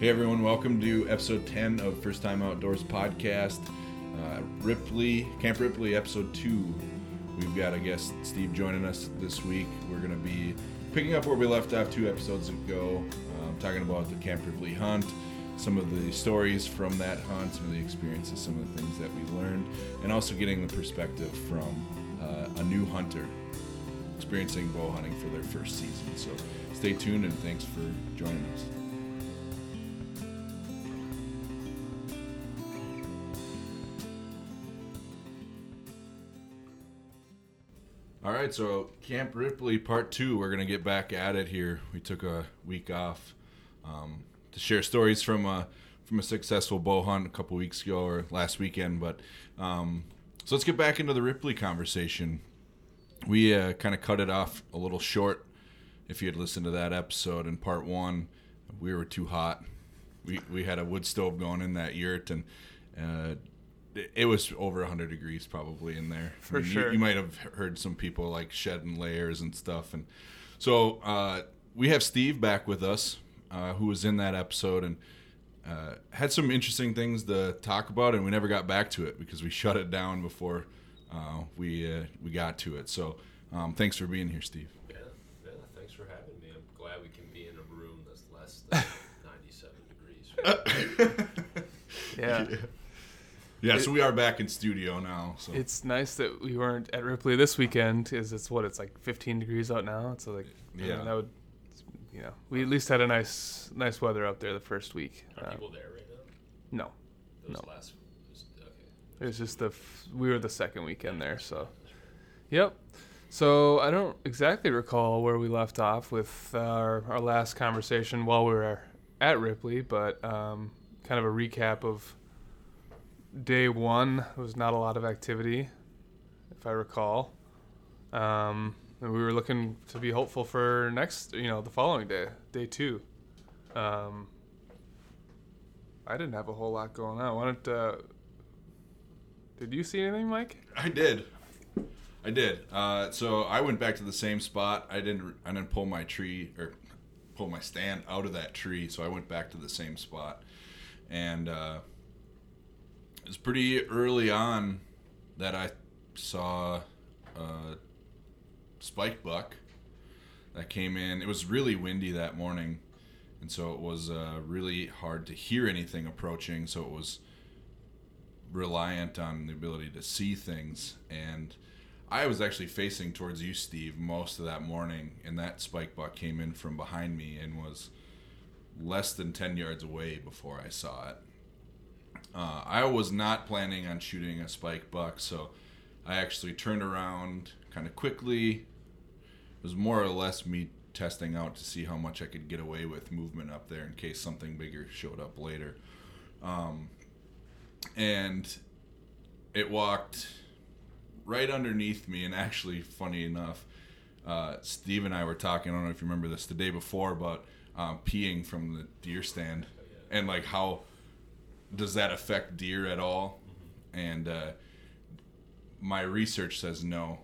Hey everyone, welcome to episode 10 of First Time Outdoors podcast. Uh, Ripley, Camp Ripley, episode 2. We've got a guest, Steve, joining us this week. We're going to be picking up where we left off two episodes ago, um, talking about the Camp Ripley hunt, some of the stories from that hunt, some of the experiences, some of the things that we learned, and also getting the perspective from uh, a new hunter experiencing bow hunting for their first season. So stay tuned and thanks for joining us. Right, so Camp Ripley Part Two. We're gonna get back at it here. We took a week off um, to share stories from a from a successful bow hunt a couple weeks ago or last weekend. But um, so let's get back into the Ripley conversation. We uh, kind of cut it off a little short. If you had listened to that episode in Part One, we were too hot. We we had a wood stove going in that yurt and. Uh, it was over 100 degrees probably in there For I mean, you- sure. you, might have heard some people like shedding layers and stuff and so uh, we have steve back with us uh, who was in that episode and uh, had some interesting things to talk about and we never got back to it because we shut it down before uh, we uh, we got to it so um, thanks for being here steve Yeah, yeah, thanks for having me. I'm glad we can be in a room that's less than 97 degrees. Yeah. yeah so we are back in studio now so It's nice that we weren't at Ripley this weekend because it's what it's like 15 degrees out now. So like, I mean, Yeah. that would, you know, we at least had a nice, nice weather out there the first week. Are Uh, people there right now? no, Those No. last. was- Okay. it was just the f- we were the second weekend there. So, yep. So I don't exactly recall where we left off with our our last conversation while we were at Ripley, but um, kind of a recap of day one. Was not a lot of activity, if I recall. Um, and we were looking to be hopeful for next, you know, the following day, day two. Um, I didn't have a whole lot going on. Why don't, uh, did you see anything, Mike? I did. I did. Uh, so I went back to the same spot. I didn't. I didn't pull my tree or pull my stand out of that tree. So I went back to the same spot, and uh, it was pretty early on that I saw a spike buck that came in. It was really windy that morning, and so it was uh, really hard to hear anything approaching. So it was reliant on the ability to see things and I was actually facing towards you Steve most of that morning and that spike buck came in from behind me and was less than 10 yards away before I saw it. Uh, I was not planning on shooting a spike buck so I actually turned around kind of quickly. It was more or less me testing out to see how much I could get away with movement up there in case something bigger showed up later. Um, and it walked right underneath me. And actually, funny enough, uh, Steve and I were talking. I don't know if you remember this the day before about um, peeing from the deer stand, and like how does that affect deer at all? And uh, my research says no.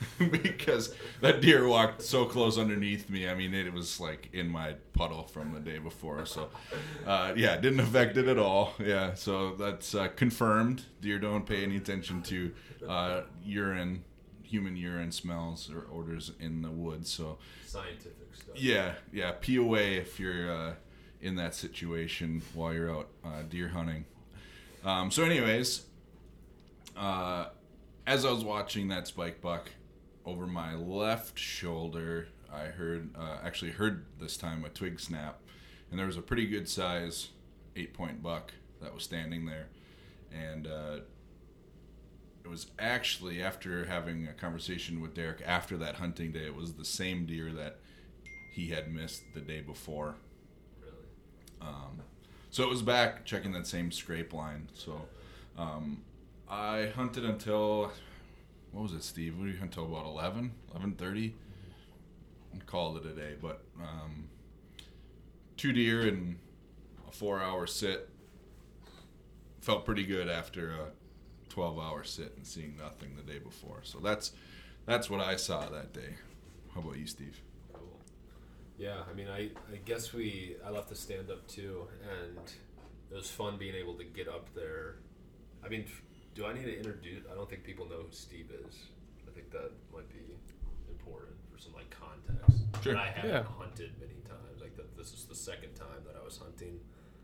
because that deer walked so close underneath me. I mean, it was like in my puddle from the day before. So, uh, yeah, didn't affect it at all. Yeah, so that's uh, confirmed. Deer don't pay any attention to uh, urine, human urine smells or odors in the woods. So, Scientific stuff. yeah, yeah, pee away if you're uh, in that situation while you're out uh, deer hunting. Um, so, anyways, uh, as I was watching that spike buck over my left shoulder, I heard uh, actually heard this time a twig snap, and there was a pretty good size eight point buck that was standing there, and uh, it was actually after having a conversation with Derek after that hunting day. It was the same deer that he had missed the day before. Um, so it was back checking that same scrape line. So um, I hunted until what was it, Steve? Did you until about 11, 11.30? Called it a day, but um, two deer and a four-hour sit. Felt pretty good after a 12-hour sit and seeing nothing the day before. So that's that's what I saw that day. How about you, Steve? Yeah, I mean, I, I guess we I left the stand up too, and it was fun being able to get up there. I mean, do I need to introduce? I don't think people know who Steve is. I think that might be important for some like context. Sure. And I haven't Yeah. hunted many times. Like that, this is the second time that I was hunting,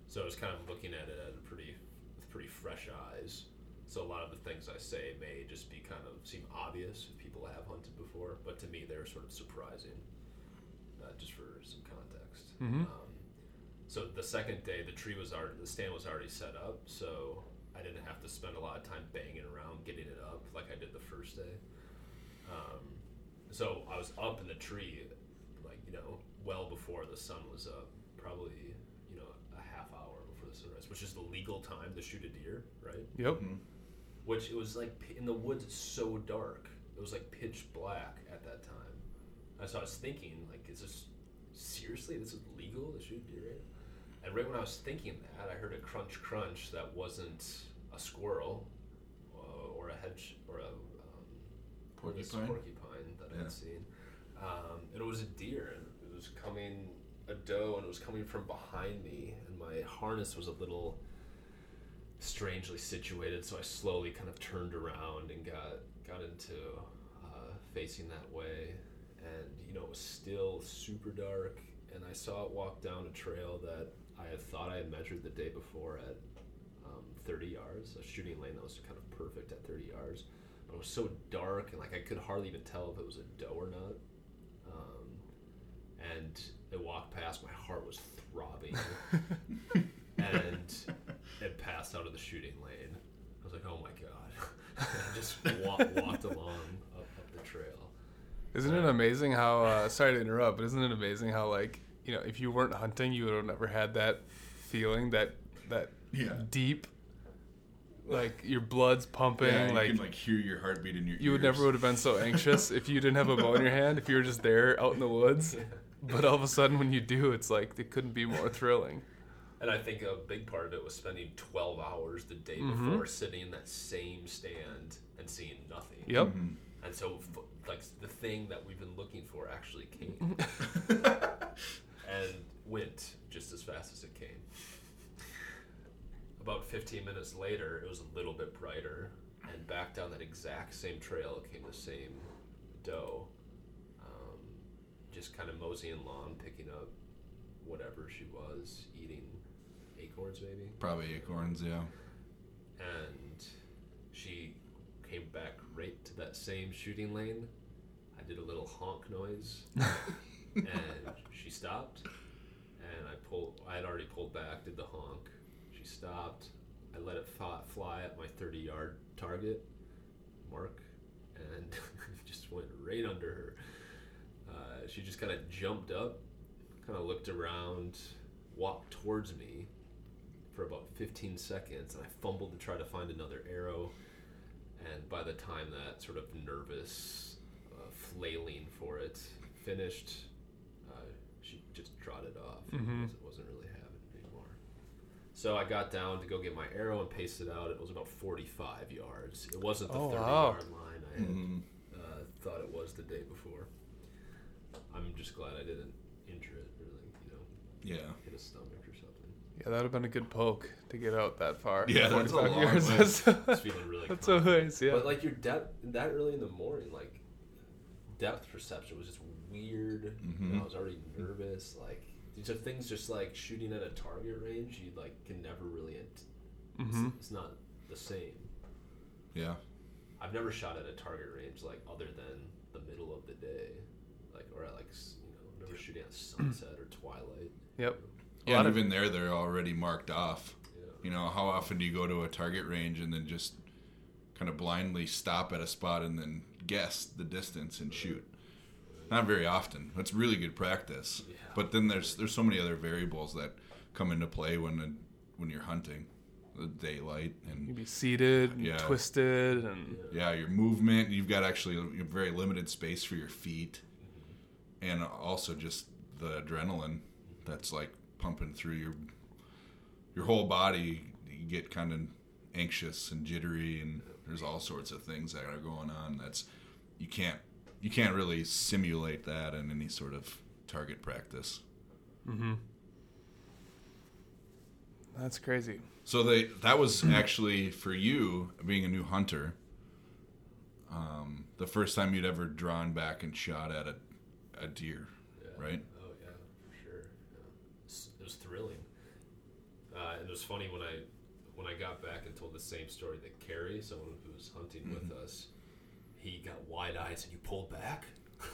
so I was kind of looking at it at a pretty with pretty fresh eyes. So a lot of the things I say may just be kind of seem obvious if people have hunted before, but to me they're sort of surprising uh, just for some context. Mhm. Um, so the second day, the tree was already, the stand was already set up, so I didn't have to spend a lot of time banging around getting it up like I did the first day. Um, so I was up in the tree, like you know, well before the sun was up, probably you know a half hour before the sunrise, which is the legal time to shoot a deer, right? Yep. which it was like in the woods it's so dark it was like pitch black at that time so i was thinking like is this seriously this is legal to shoot deer in? and right when i was thinking that i heard a crunch crunch that wasn't a squirrel uh, or a hedge or a um, Porcupine? porcupine that i Yeah. had seen um, and it was a deer and it was coming a doe and it was coming from behind me and my harness was a little strangely situated, so I slowly kind of turned around and got got into uh, facing that way. And you know, it was still super dark, and I saw it walk down a trail that I had thought I had measured the day before at um, 30 yards, a shooting lane that was kind of perfect at 30 yards. But it was so dark, and like I could hardly even tell if it was a doe or not. Um, and it walked past, my heart was throbbing and it passed out of the shooting lane. I was like, oh my god. I just walk, walked along up, up the trail. Isn't it amazing how? Uh, sorry to interrupt, but isn't it amazing how like you know if you weren't hunting, you would have never had that feeling that that Yeah. deep, like your blood's pumping, Yeah, you like. can like hear your heartbeat in your you would never would have been so anxious if you didn't have a bow in your hand. If you were just there out in the woods, but all of a sudden when you do, it's like it couldn't be more thrilling. And I think a big part of it was spending 12 hours the day Mhm. before sitting in that same stand and seeing nothing. Yep. Mhm. And so, f- like, the thing that we've been looking for actually came and went just as fast as it came. About 15 minutes later, it was a little bit brighter, and back down that exact same trail came the same doe, um, just kind of moseying along, picking up whatever she was eating, acorns maybe Probably acorns, yeah. and she came back right to that same shooting lane. I did a little honk noise, and she stopped. And I pulled. I had already pulled back. Did the honk. She stopped. I let it fly at my 30-yard target mark, and just went right under her. Uh, she just kind of jumped up, kind of looked around, walked towards me, for about 15 seconds and I fumbled to try to find another arrow. And by the time that sort of nervous flailing for it finished, uh, she just trotted off. Mhm. It wasn't, wasn't really having it anymore. So I got down to go get my arrow and paste it out. It was about 45 yards. It wasn't the Oh, 30 wow. yard line I had Mhm. uh, thought it was the day before. I'm just glad I didn't injure it or like, you know, Yeah. hit a stomach or something. Yeah, that would have been a good poke to get out that far. Yeah, that's a 45 long yards. way. That's, feeling really that's a confident. ways, yeah. But like your depth, that early in the morning, like depth perception was just weird. And Mhm. I was already nervous. Like these are things just like shooting at a target range. You like can never really. Ant- hmm it's, it's not the same. Yeah. I've never shot at a target range like other than the middle of the day, like or at like you know never shooting at sunset or twilight. Yep. A Yeah, and of- even there, they're already marked off. Yeah. You know, how often do you go to a target range and then just kind of blindly stop at a spot and then guess the distance and shoot? Not very often. That's really good practice. Yeah. But then there's there's so many other variables that come into play when when you're hunting, the daylight and You'd be seated and Yeah. twisted and yeah, your movement. You've got actually a very limited space for your feet, and also just the adrenaline that's like pumping through your your whole body. You get kind of anxious and jittery, and there's all sorts of things that are going on. That's you can't you can't really simulate that in any sort of target practice. Mm-hmm. That's crazy. So they that was actually for you being a new hunter. Um, the first time you'd ever drawn back and shot at a, a deer, Yeah. right? Oh yeah, for sure. Yeah. It was thrilling. Uh, and it was funny when I when I got back and told the same story that Carrie, someone who was hunting with us, he got wide eyed and said, "You pulled back." I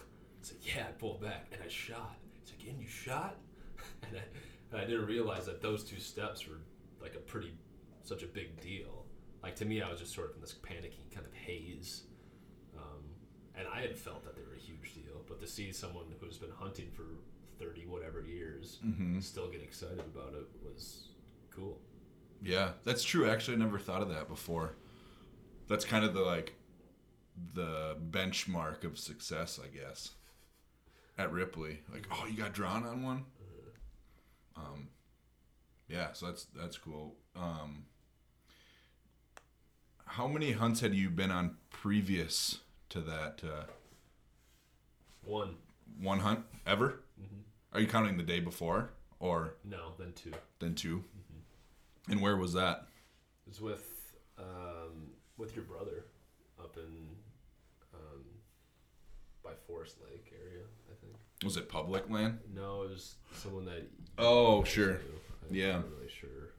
said, "Yeah, I pulled back and I shot." He's like, Again, you shot?" And I, and I didn't realize that those two steps were like a pretty such a big deal. Like to me, I was just sort of in this panicking kind of haze. Um, and I had felt that they were a huge deal, but to see someone who's been hunting for thirty whatever years Mm-hmm. still get excited about it was cool. Yeah, that's true. Actually, I never thought of that before. That's kind of the like the benchmark of success, I guess. At Ripley, like, oh, you got drawn on one. Um, yeah, so that's that's cool. Um, how many hunts had you been on previous to that uh, One, one hunt ever? Mhm. Are you counting the day before or no, then two. then 2 And where was that? It was with um, with your brother up in Forest Lake area, I think. Was it public land? No, it was someone that. Oh, sure. yeah. I'm not really sure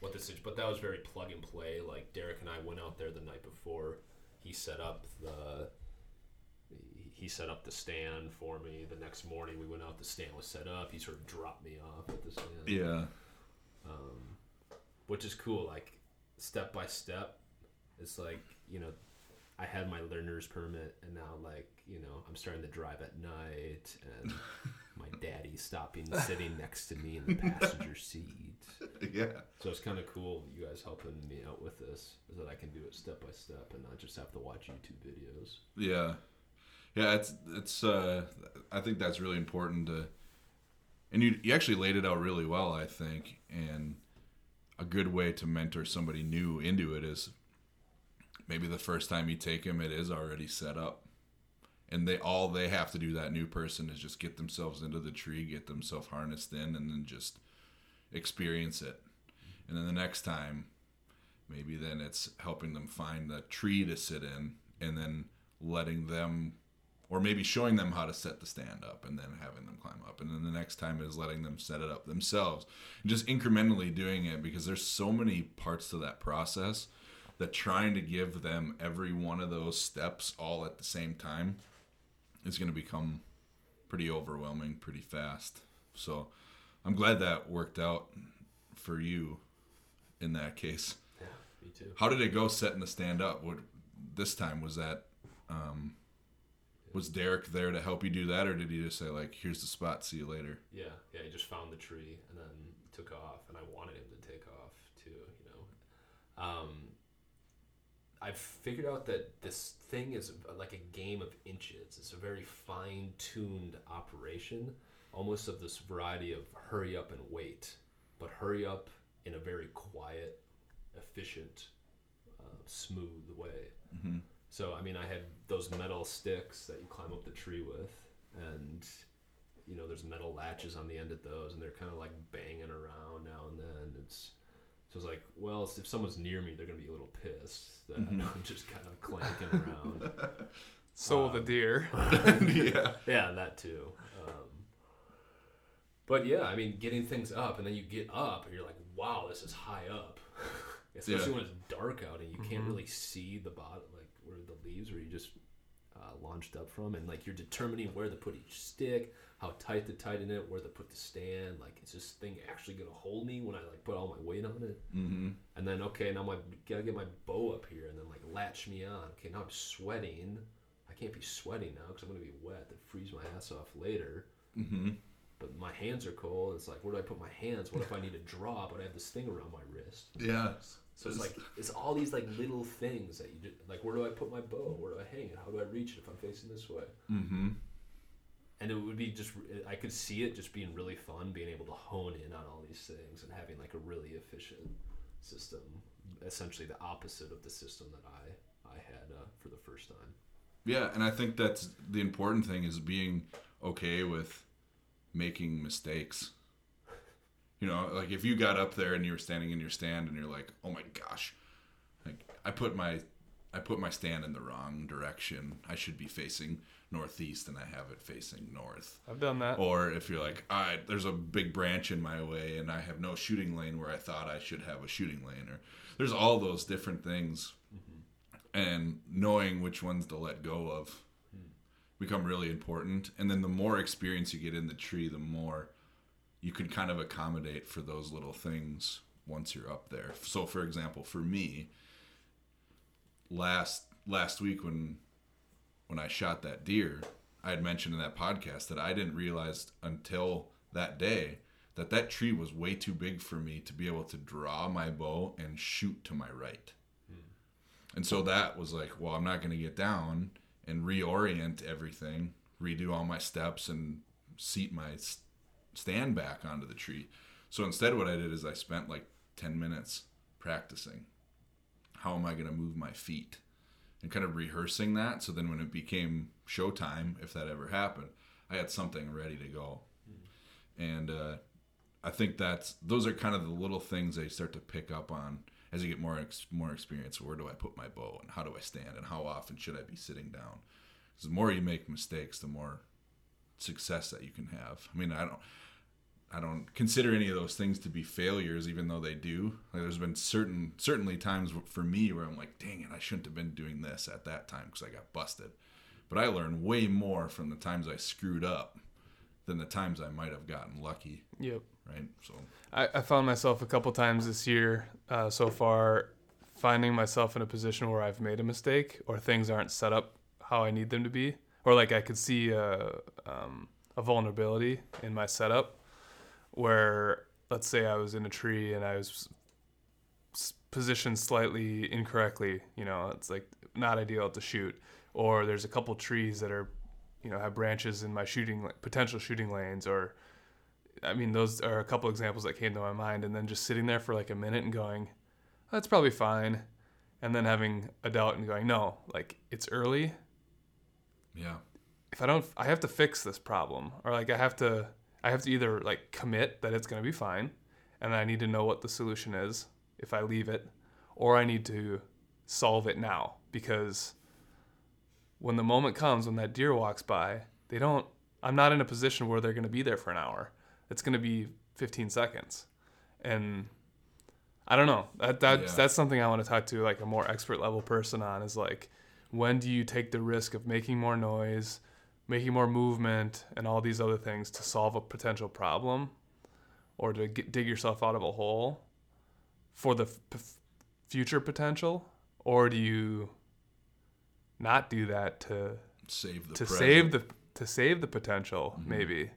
what this is, but that was very plug and play. Like Derek and I went out there the night before. He set up the. he- He set up the stand for me. The next morning, we went out. The stand was set up. He sort of dropped me off at the stand. Yeah. um, which is cool. Like step by step, it's like you know, I had my learner's permit, and now like you know, I'm starting to drive at night, and my daddy's stopping, sitting next to me in the passenger seat. Yeah. So it's kind of cool. You guys helping me out with this, is that I can do it step by step and not just have to watch YouTube videos. Yeah. Yeah, it's it's uh I think that's really important to and you you actually laid it out really well, I think, and a good way to mentor somebody new into it is maybe the first time you take them it is already set up. And they all they have to do that new person is just get themselves into the tree, get themselves harnessed in and then just experience it. And then the next time maybe then it's helping them find the tree to sit in and then letting them or maybe showing them how to set the stand up and then having them climb up and then the next time is letting them set it up themselves and just incrementally doing it because there's so many parts to that process that trying to give them every one of those steps all at the same time is going to become pretty overwhelming pretty fast so i'm glad that worked out for you in that case Yeah, me too. how did it go setting the stand up? What this time was that? Um, was Derek there to help you do that, or did he just say like, "Here's the spot, see you later"? Yeah, yeah, he just found the tree and then took off, and I wanted him to take off too, you know. Um, I've figured out that this thing is like a game of inches. It's a very fine tuned operation, almost of this variety of hurry up and wait, but hurry up in a very quiet, efficient, uh, smooth way. Mm-hmm. So I mean, I had those metal sticks that you climb up the tree with, and you know, there's metal latches on the end of those, and they're kind of like banging around now and then. It's so it's like, well, if someone's near me, they're gonna be a little pissed that Mhm. I'm just kind of clanking around. So Um, the deer. yeah, yeah, that too. Um, but yeah, I mean, getting things up, and then you get up, and you're like, wow, this is high up. Especially Yeah. when it's dark out and you can't Mhm. really see the bottom, like where the leaves where you just uh, launched up from, and like you're determining where to put each stick, how tight to tighten it, where to put the stand. Like, is this thing actually gonna hold me when I like put all my weight on it? mm-hmm. And then okay, now my gotta get my bow up here and then like latch me on. Okay, now I'm sweating. I can't be sweating now because I'm gonna be wet and freeze my ass off later. Mm-hmm. But my hands are cold. It's like where do I put my hands? What if I need to draw but I have this thing around my wrist? yeah, So it's like it's all these like little things that you do. Like where do I put my bow? Where do I hang it? How do I reach it if I'm facing this way? mm-hmm. And it would be just I could see it just being really fun, being able to hone in on all these things and having like a really efficient system. Essentially the opposite of the system that I I had uh, for the first time. yeah, and I think that's the important thing is being okay with making mistakes. You know, like if you got up there and you were standing in your stand and you're like, "Oh my gosh, like I put my I put my stand in the wrong direction. I should be facing northeast and I have it facing north." I've done that. Or if you're like, "I there's a big branch in my way and I have no shooting lane where I thought I should have a shooting lane." Or there's all those different things, mm-hmm. and knowing which ones to let go of hmm. become really important. And then the more experience you get in the tree, the more you can kind of accommodate for those little things once you're up there. So for example, for me, last last week when when I shot that deer, I had mentioned in that podcast that I didn't realize until that day that that tree was way too big for me to be able to draw my bow and shoot to my right. Hmm. And so that was like, well, I'm not going to get down and reorient everything, redo all my steps, and seat my stand back onto the tree. So instead, what I did is I spent like 10 minutes practicing. How am I going to move my feet? And kind of rehearsing that. So then when it became showtime, if that ever happened, I had something ready to go. And uh, I think that's those are kind of the little things you start to pick up on as you get more ex- more experience. Where do I put my bow, and how do I stand, and how often should I be sitting down? 'Cause the more you make mistakes, the more success that you can have. I mean, I don't. I don't consider any of those things to be failures, even though they do. Like, there's been certain, certainly times for me where I'm like, "Dang it, I shouldn't have been doing this at that time because I got busted." But I learned way more from the times I screwed up than the times I might have gotten lucky, Yep. right? So I, I found myself a couple times this year uh, so far finding myself in a position where I've made a mistake or things aren't set up how I need them to be, or like I could see a, um, a vulnerability in my setup where, let's say, I was in a tree and I was positioned slightly incorrectly. You know, it's like not ideal to shoot, or there's a couple trees that are, you know, have branches in my shooting potential shooting lanes, or I mean, those are a couple examples that came to my mind, and then just sitting there for like a minute and going, "That's probably fine," and then having a doubt and going, "No, like it's early. yeah, If I don't, I have to fix this problem, or like I have to, I have to either like commit that it's gonna be fine, and I need to know what the solution is if I leave it, or I need to solve it now because when the moment comes when that deer walks by, they don't. I'm not in a position where they're gonna be there for an hour. It's gonna be 15 seconds, and I don't know. That that's Yeah. that's something I want to talk to like a more expert level person on. Is like, when do you take the risk of making more noise, making more movement, and all these other things to solve a potential problem, or to get, dig yourself out of a hole for the f- future potential, or do you not do that to save the to present. save the to save the potential? Mhm. Maybe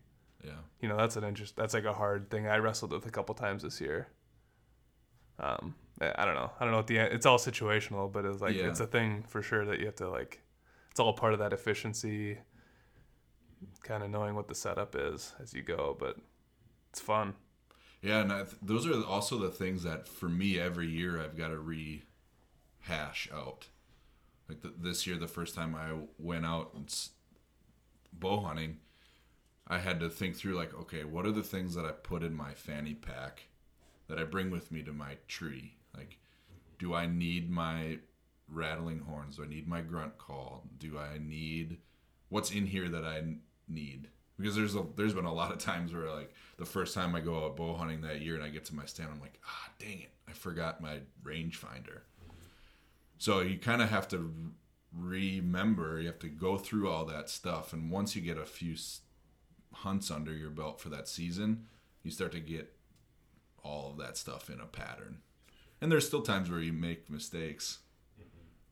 yeah, you know that's an interest. That's like a hard thing I wrestled with a couple times this year. Um, I I don't know. I don't know what the it's all situational, but it's like Yeah. it's a thing for sure that you have to like. It's all part of that efficiency. Kind of knowing what the setup is as you go, but it's fun. yeah, and th- those are also the things that for me every year I've got to rehash out. Like this year, the first time I went out and s- bow hunting, I had to think through like, okay, what are the things that I put in my fanny pack that I bring with me to my tree? Like, do I need my rattling horns? Do I need my grunt call? Do I need what's in here that I need? Because there's a there's been a lot of times where like the first time I go out bow hunting that year and I get to my stand, I'm like, ah, dang it, I forgot my rangefinder. So you kind of have to remember, you have to go through all that stuff, and once you get a few hunts under your belt for that season, you start to get all of that stuff in a pattern. And there's still times where you make mistakes.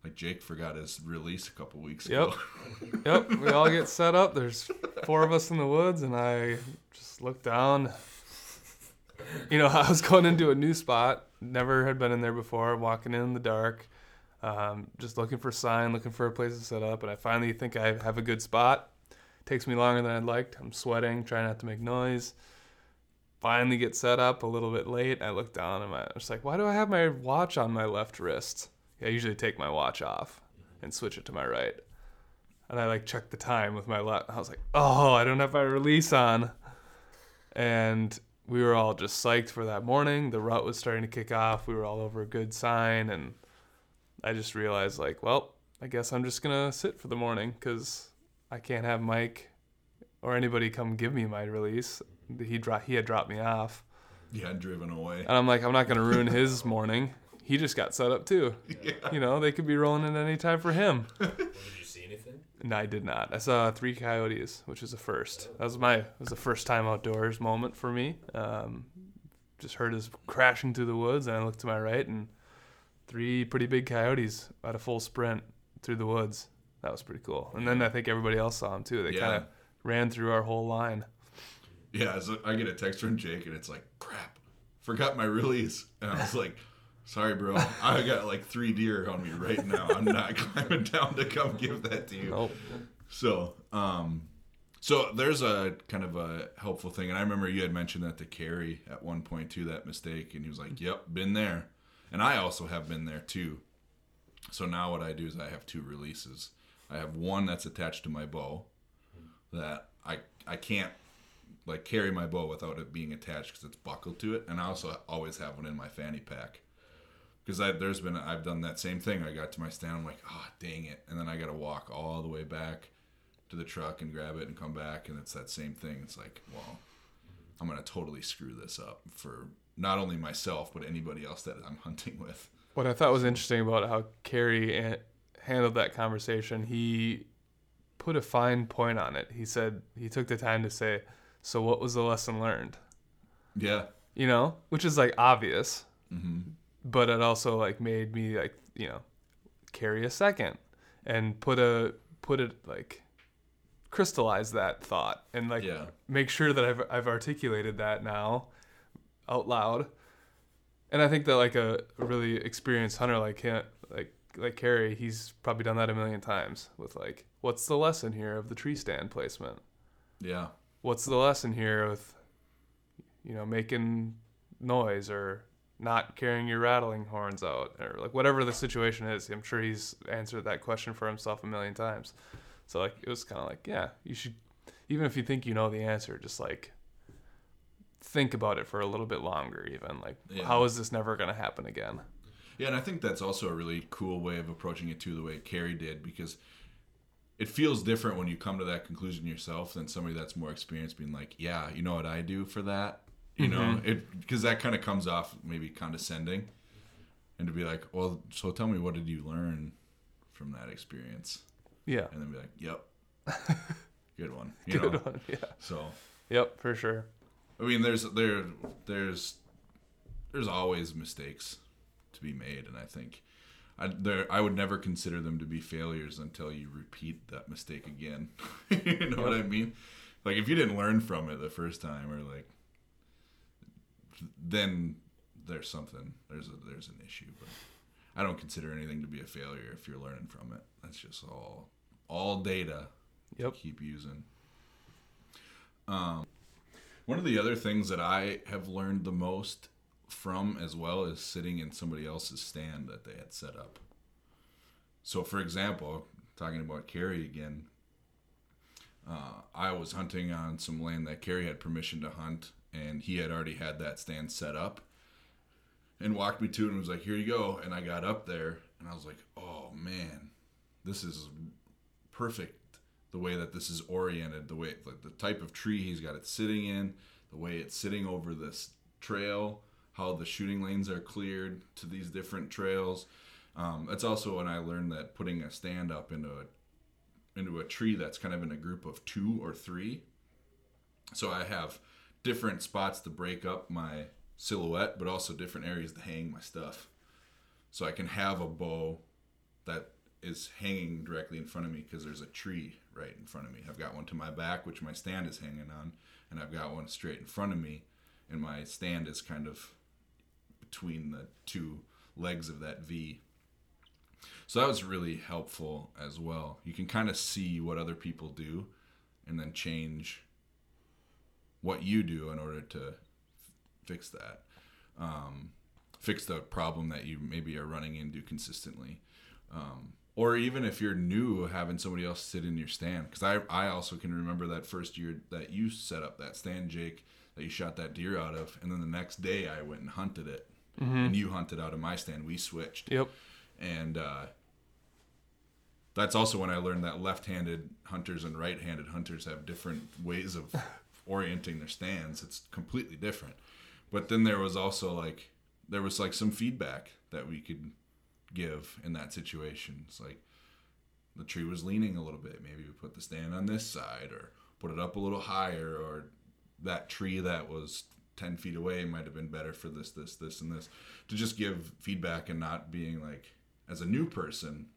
Like Jake forgot his release a couple weeks ago. Yep, yep. we all get set up. There's four of us in the woods, and I just look down. You know, I was going into a new spot, never had been in there before, walking in the dark, um, just looking for sign, looking for a place to set up, and I finally think I have a good spot. Takes me longer than I'd liked. I'm sweating, trying not to make noise. Finally get set up a little bit late. I look down and I was like, why do I have my watch on my left wrist? I usually take my watch off and switch it to my right and I like checked the time with my left. I was like, oh, I don't have my release on. and we were all just psyched for that morning. The rut was starting to kick off. We were all over a good sign, and I just realized like, well, I guess I'm just gonna sit for the morning because I can't have Mike or anybody come give me my release. He dro- he had dropped me off, Yeah, driven away. and I'm like, I'm not gonna ruin his morning. He just got set up too. You know, they could be rolling in any time for him. Did you see anything? No, I did not. I saw three coyotes, which was a first. That was my was the first time outdoors moment for me. Um, just heard us crashing through the woods, and I looked to my right, and three pretty big coyotes at a full sprint through the woods. That was pretty cool. And then I think everybody else saw them too. They Yeah. kind of ran through our whole line. Yeah, so I get a text from Jake and it's like, crap, forgot my release. And I was like, sorry, bro. I got like three deer on me right now. I'm not climbing down to come give that to you. Nope. So, um, so there's a kind of a helpful thing. And I remember you had mentioned that to Carrie at one point too, that mistake. And he was like, yep, been there. And I also have been there too. So now what I do is I have two releases. I have one that's attached to my bow that I I can't like carry my bow without it being attached because it's buckled to it, and I also always have one in my fanny pack because there's been I've done that same thing. I got to my stand, I'm like, oh dang it, and then I got to walk all the way back to the truck and grab it and come back, and it's that same thing. It's like, well, I'm gonna totally screw this up for not only myself but anybody else that I'm hunting with. What I thought was interesting about how Carrie a- handled that conversation, he put a fine point on it. He said he took the time to say, "So what was the lesson learned?" Yeah, You know, which is like obvious, hmm but it also like made me like you know carry a second and put a put it like crystallize that thought and like yeah, make sure that I've I've articulated that now out loud. And I think that like a really experienced hunter like him, like like Carrie, he's probably done that a million times with like, what's the lesson here of the tree stand placement? yeah, What's the lesson here with, you know, making noise or not carrying your rattling horns out or like whatever the situation is. I'm sure he's answered that question for himself a million times. So like it was kind of like, yeah, you should even if you think you know the answer, just like think about it for a little bit longer even like Yeah. how is this never going to happen again? Yeah, and I think that's also a really cool way of approaching it too, the way Carrie did, because it feels different when you come to that conclusion yourself than somebody that's more experienced being like, "Yeah, you know what I do for that," you know, mm-hmm. it because that kind of comes off maybe condescending, and to be like, "Well, so tell me, what did you learn from that experience?" Yeah. And then be like, "Yep, good one," you Good know. one. Yeah. So Yep, for sure. I mean, there's there there's there's always mistakes to be made, and I think I there I would never consider them to be failures until you repeat that mistake again. you know what I mean? Like if you didn't learn from it the first time, or like then there's something there's a there's an issue. But I don't consider anything to be a failure if you're learning from it. That's just all all data Yep. keep using. Um, one of the other things that I have learned the most from as well is sitting in somebody else's stand that they had set up. So, for example, talking about Carrie again, uh, I was hunting on some land that Carrie had permission to hunt, and he had already had that stand set up and walked me to it and was like, Here you go. And I got up there and I was like, Oh man, this is perfect the way that this is oriented, the way like the type of tree he's got it sitting in, the way it's sitting over this trail, how the shooting lanes are cleared to these different trails. Um, that's also when I learned that putting a stand up into a into a tree that's kind of in a group of two or three. So I have different spots to break up my silhouette, but also different areas to hang my stuff. So I can have a bow that is hanging directly in front of me because there's a tree right in front of me. I've got one to my back, which my stand is hanging on, and I've got one straight in front of me, and my stand is kind of between the two legs of that V. So that was really helpful as well. You can kind of see what other people do and then change what you do in order to f- fix that. Um, fix the problem that you maybe are running into consistently. Um, or even if you're new having somebody else sit in your stand because I, I also can remember that first year that you set up that stand jake that you shot that deer out of and then the next day i went and hunted it and you hunted out of my stand we switched Yep. and uh, that's also when i learned that left-handed hunters and right-handed hunters have different ways of orienting their stands it's completely different. But then there was also like there was like some feedback that we could give in that situation. It's like the tree was leaning a little bit. Maybe we put the stand on this side or put it up a little higher or that tree that was 10 feet away might have been better for this this this and this. To just give feedback and not being like as a new person.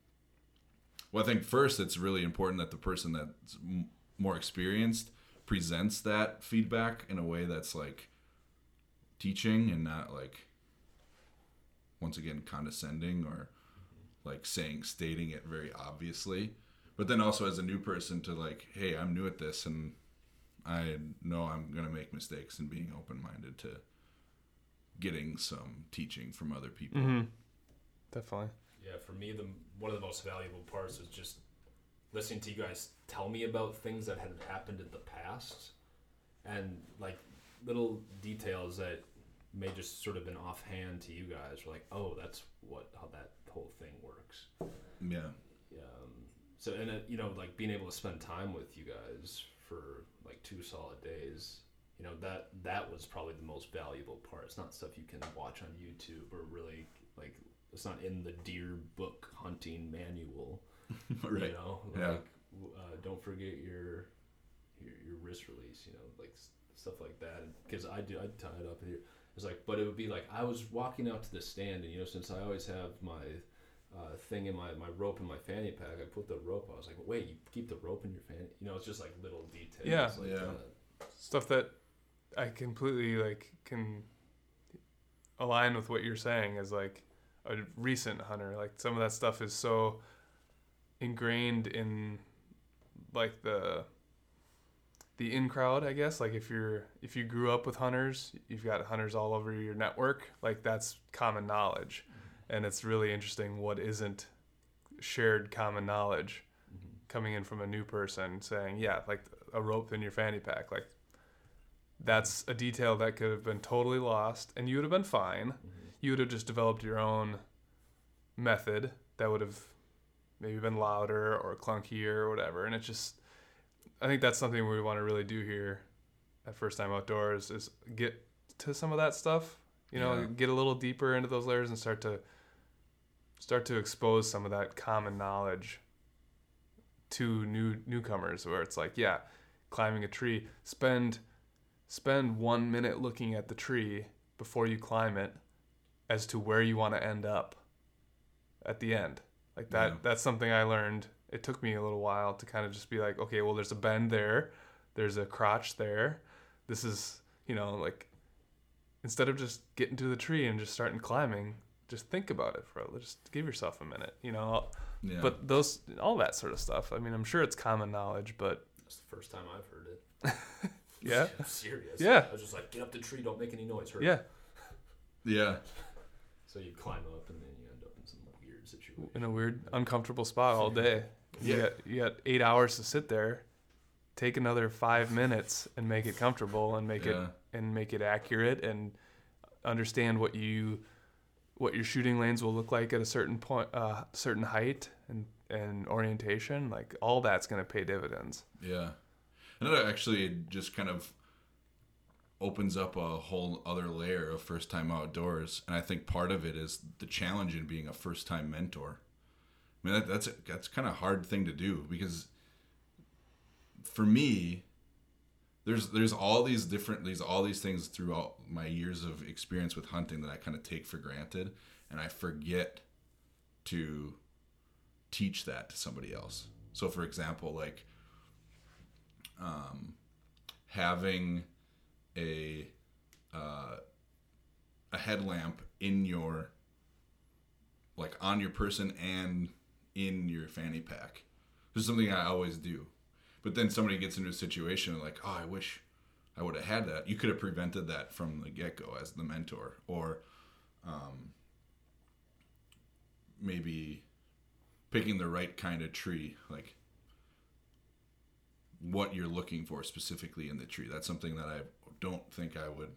Well i think first it's really important that the person that's more experienced presents that feedback in a way that's like teaching and not like once again condescending or like saying stating it very obviously but then also as a new person to like hey i'm new at this and i know i'm going to make mistakes and being open-minded to getting some teaching from other people Mm-hmm. Definitely. Yeah, for me, the one of the most valuable parts is just listening to you guys tell me about things that had happened in the past, and like little details that may just sort of been offhand to you guys. Were like, oh, that's what how that whole thing works. yeah Um, so and it, you know, like being able to spend time with you guys for like two solid days. You know that that was probably the most valuable part. It's not stuff you can watch on YouTube or really like. It's not in the deer book hunting manual. right You know, Yeah. like w- uh, don't forget your, your your wrist release. You know, like stuff like that. Because I do, I tie it up here. It's like, but it would be like I was walking out to the stand, and you know, since I always have my uh, thing in my my rope in my fanny pack, I put the rope. I was like, wait, you keep the rope in your fanny? You know, it's just like little details. Yeah. like Yeah. that. Stuff that I completely like can align with what you're saying as like a recent hunter. Like some of that stuff is so ingrained in like the the in crowd, I guess. Like if you're if you grew up with hunters, you've got hunters all over your network. Like that's common knowledge, mm-hmm. and it's really interesting what isn't shared common knowledge mm-hmm. coming in from a new person saying, yeah, like a rope in your fanny pack, like that's a detail that could have been totally lost, and you would have been fine. Mm-hmm. You would have just developed your own method that would have maybe been louder or clunkier or whatever. And it's just, I think that's something we want to really do here at First Time Outdoors is get to some of that stuff. You know, Yeah. get a little deeper into those layers and start to start to expose some of that common knowledge to new newcomers where it's like yeah climbing a tree spend spend one minute looking at the tree before you climb it as to where you want to end up at the end like that Yeah. that's something i learned it took me a little while to kind of just be like okay well there's a bend there there's a crotch there this is you know like instead of just getting to the tree and just starting climbing just think about it for a just give yourself a minute you know yeah but those all that sort of stuff i mean i'm sure it's common knowledge but That's the first time I've heard it. yeah I'm serious. Yeah. I was just like, get up the tree, don't make any noise. Hurry. yeah yeah So you climb up, and then you end up in some weird situation. In a weird uncomfortable spot all day you Yeah. got you got eight hours to sit there take another five minutes and make it comfortable and make it and make it accurate and understand what you what your shooting lanes will look like at a certain point uh certain height and and orientation like all that's going to pay dividends Yeah. And it actually just kind of opens up a whole other layer of first time outdoors. And I think part of it is the challenge in being a first time mentor. I mean, that, that's, that's kind of hard thing to do because for me, there's, there's all these different, these, all these things throughout my years of experience with hunting that I kind of take for granted. And I forget to teach that to somebody else. So for example, like, um, having a uh, a headlamp in your like on your person and in your fanny pack. This is something I always do. But then somebody gets into a situation like, oh, I wish I would have had that. You could have prevented that from the get go as the mentor, or um, maybe picking the right kind of tree, like what you're looking for specifically in the tree. That's something that I don't think I would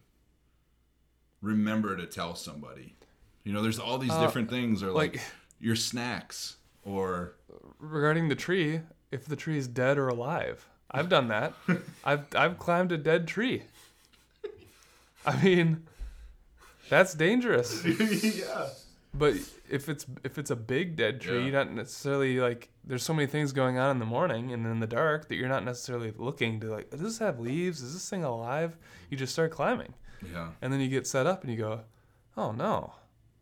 remember to tell somebody. You know, there's all these Uh, different things, or like, like- your snacks, or Regarding the tree, if the tree is dead or alive, I've done that. I've I've climbed a dead tree. I mean, that's dangerous. yeah, But if it's if it's a big dead tree, Yeah. you're not necessarily like there's so many things going on in the morning and in the dark that you're not necessarily looking to like does this have leaves? Is this thing alive? You just start climbing. yeah, And then you get set up and you go, "Oh no.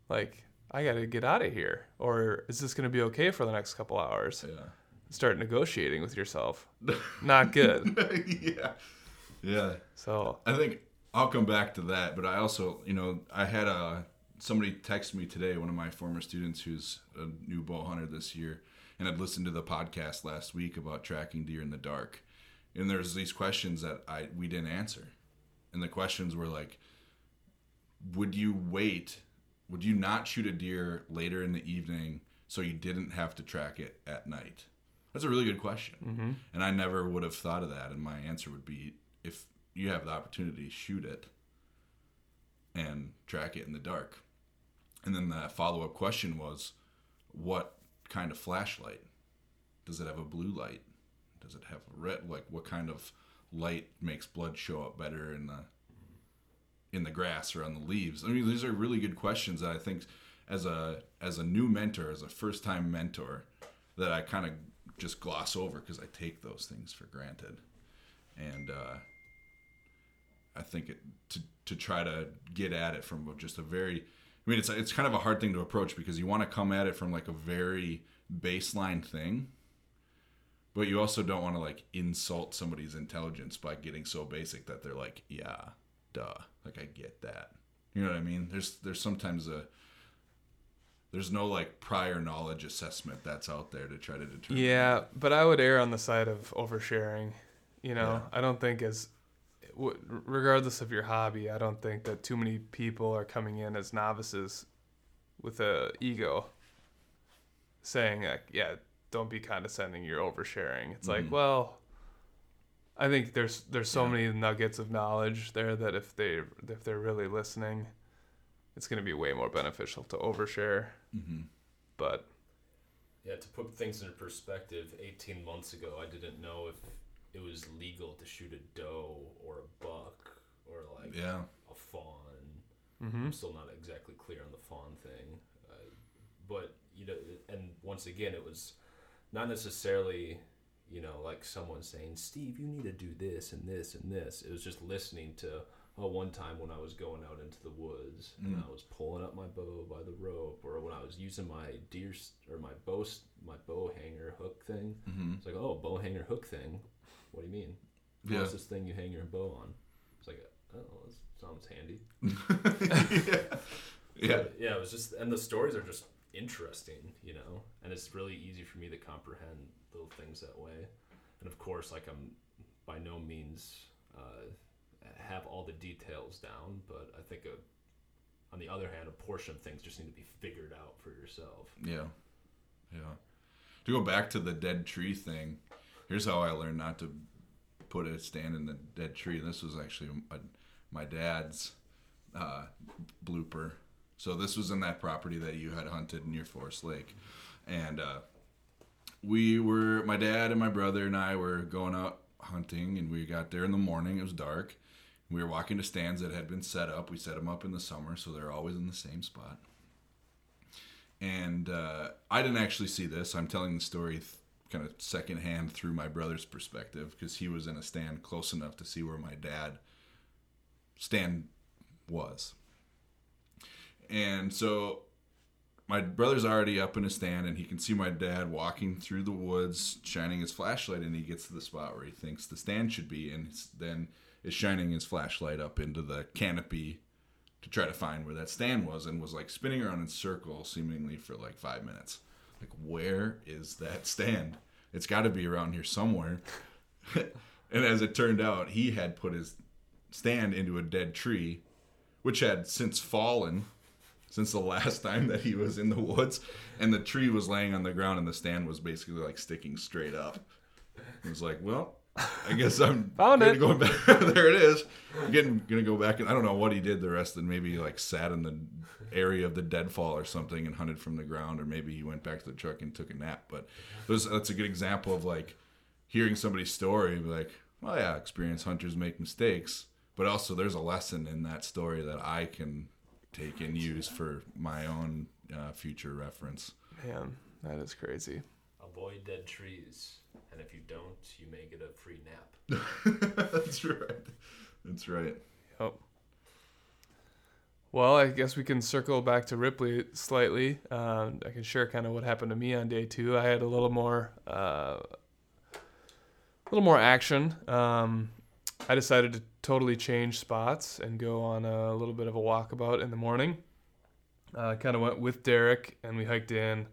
Like I got to get out of here." Or is this going to be okay for the next couple hours? yeah. Start negotiating with yourself. Not good. yeah, yeah. So, I think I'll come back to that, but I also, you know, I had a somebody texted me today, one of my former students who's a new bow hunter this year, and had listened to the podcast last week about tracking deer in the dark, and there's these questions that I we didn't answer, and the questions were like, would you wait? Would you not shoot a deer later in the evening so you didn't have to track it at night? That's a really good question. Mm-hmm. And I never would have thought of that. And my answer would be if you have the opportunity, shoot it and track it in the dark. And then the follow up question was what kind of flashlight? Does it have a blue light? Does it have a red? Like what kind of light makes blood show up better in the in the grass or on the leaves? I mean, these are really good questions that I think as a as a new mentor, as a first time mentor, that I kind of just gloss over because I take those things for granted, and uh, I think it, to to try to get at it from just a very, I mean, it's it's kind of a hard thing to approach because you want to come at it from like a very baseline thing, but you also don't want to like insult somebody's intelligence by getting so basic that they're like, yeah, duh, like I get that. You know what I mean? There's there's sometimes a there's no like prior knowledge assessment that's out there to try to determine. yeah, but I would err on the side of oversharing. You know, Yeah. I don't think as w- regardless of your hobby, I don't think that too many people are coming in as novices with a ego saying like, yeah, don't be condescending, you're oversharing. It's like, Mhm. well, I think there's there's so Yeah. many nuggets of knowledge there that if they if they're really listening, it's going to be way more beneficial to overshare. hmm But Yeah, to put things into perspective, 18 months ago, I didn't know if it was legal to shoot a doe or a buck or like Yeah. a fawn. hmm I'm still not exactly clear on the fawn thing, uh, but you know, and once again, it was not necessarily, you know, like someone saying, "Steve, you need to do this and this and this." It was just listening to. Oh, one time when I was going out into the woods and Mm. I was pulling up my bow by the rope, or when I was using my deer or my bow my bow hanger hook thing, hmm it's like, oh, bow hanger hook thing. What do you mean? Yeah. What's this thing you hang your bow on? It's like, oh, that sounds handy. yeah. Yeah. But, yeah, it was just, and the stories are just interesting, you know, and it's really easy for me to comprehend little things that way. And of course, like I'm by no means uh, have all the details down, but I think a, on the other hand, a portion of things just need to be figured out for yourself. Yeah. Yeah. To go back to the dead tree thing, here's how I learned not to put a stand in the dead tree. This was actually my, my dad's uh, blooper. So this was in that property that you had hunted near Forest Lake, and uh, we were my dad and my brother and I were going out hunting, and we got there in the morning. It was dark. We were walking to stands that had been set up. We set them up in the summer, so they're always in the same spot and uh, I didn't actually see this. I'm telling the story kind of secondhand through my brother's perspective because he was in a stand close enough to see where my dad stand was. And so my brother's already up in his stand and he can see my dad walking through the woods shining his flashlight and he gets to the spot where he thinks the stand should be and then is shining his flashlight up into the canopy to try to find where that stand was and was like spinning around in circles seemingly for like five minutes. Like, where is that stand? It's got to be around here somewhere. and as it turned out, he had put his stand into a dead tree, which had since fallen since the last time that he was in the woods, and the tree was laying on the ground, and the stand was basically like sticking straight up. He was like, "Well, I guess I'm Found gonna it. Go back. there it is. I'm getting gonna go back, and I don't know what he did the rest of. the Maybe he, like sat in the area of the deadfall or something and hunted from the ground, or maybe he went back to the truck and took a nap. But those, that's a good example of like hearing somebody's story, like, well, yeah, experienced hunters make mistakes, but also there's a lesson in that story that I can take and use for my own uh, future reference. Man, that is crazy. Avoid dead trees, and if you don't, you may get a free nap. That's right. That's right. Yep. Well, I guess we can circle back to Ripley slightly. Um, I can share kind of what happened to me on day two. I had a little more, uh, a little more action. Um, I decided to totally change spots and go on a little bit of a walkabout in the morning. Uh, kind of went with Derek, and we hiked in,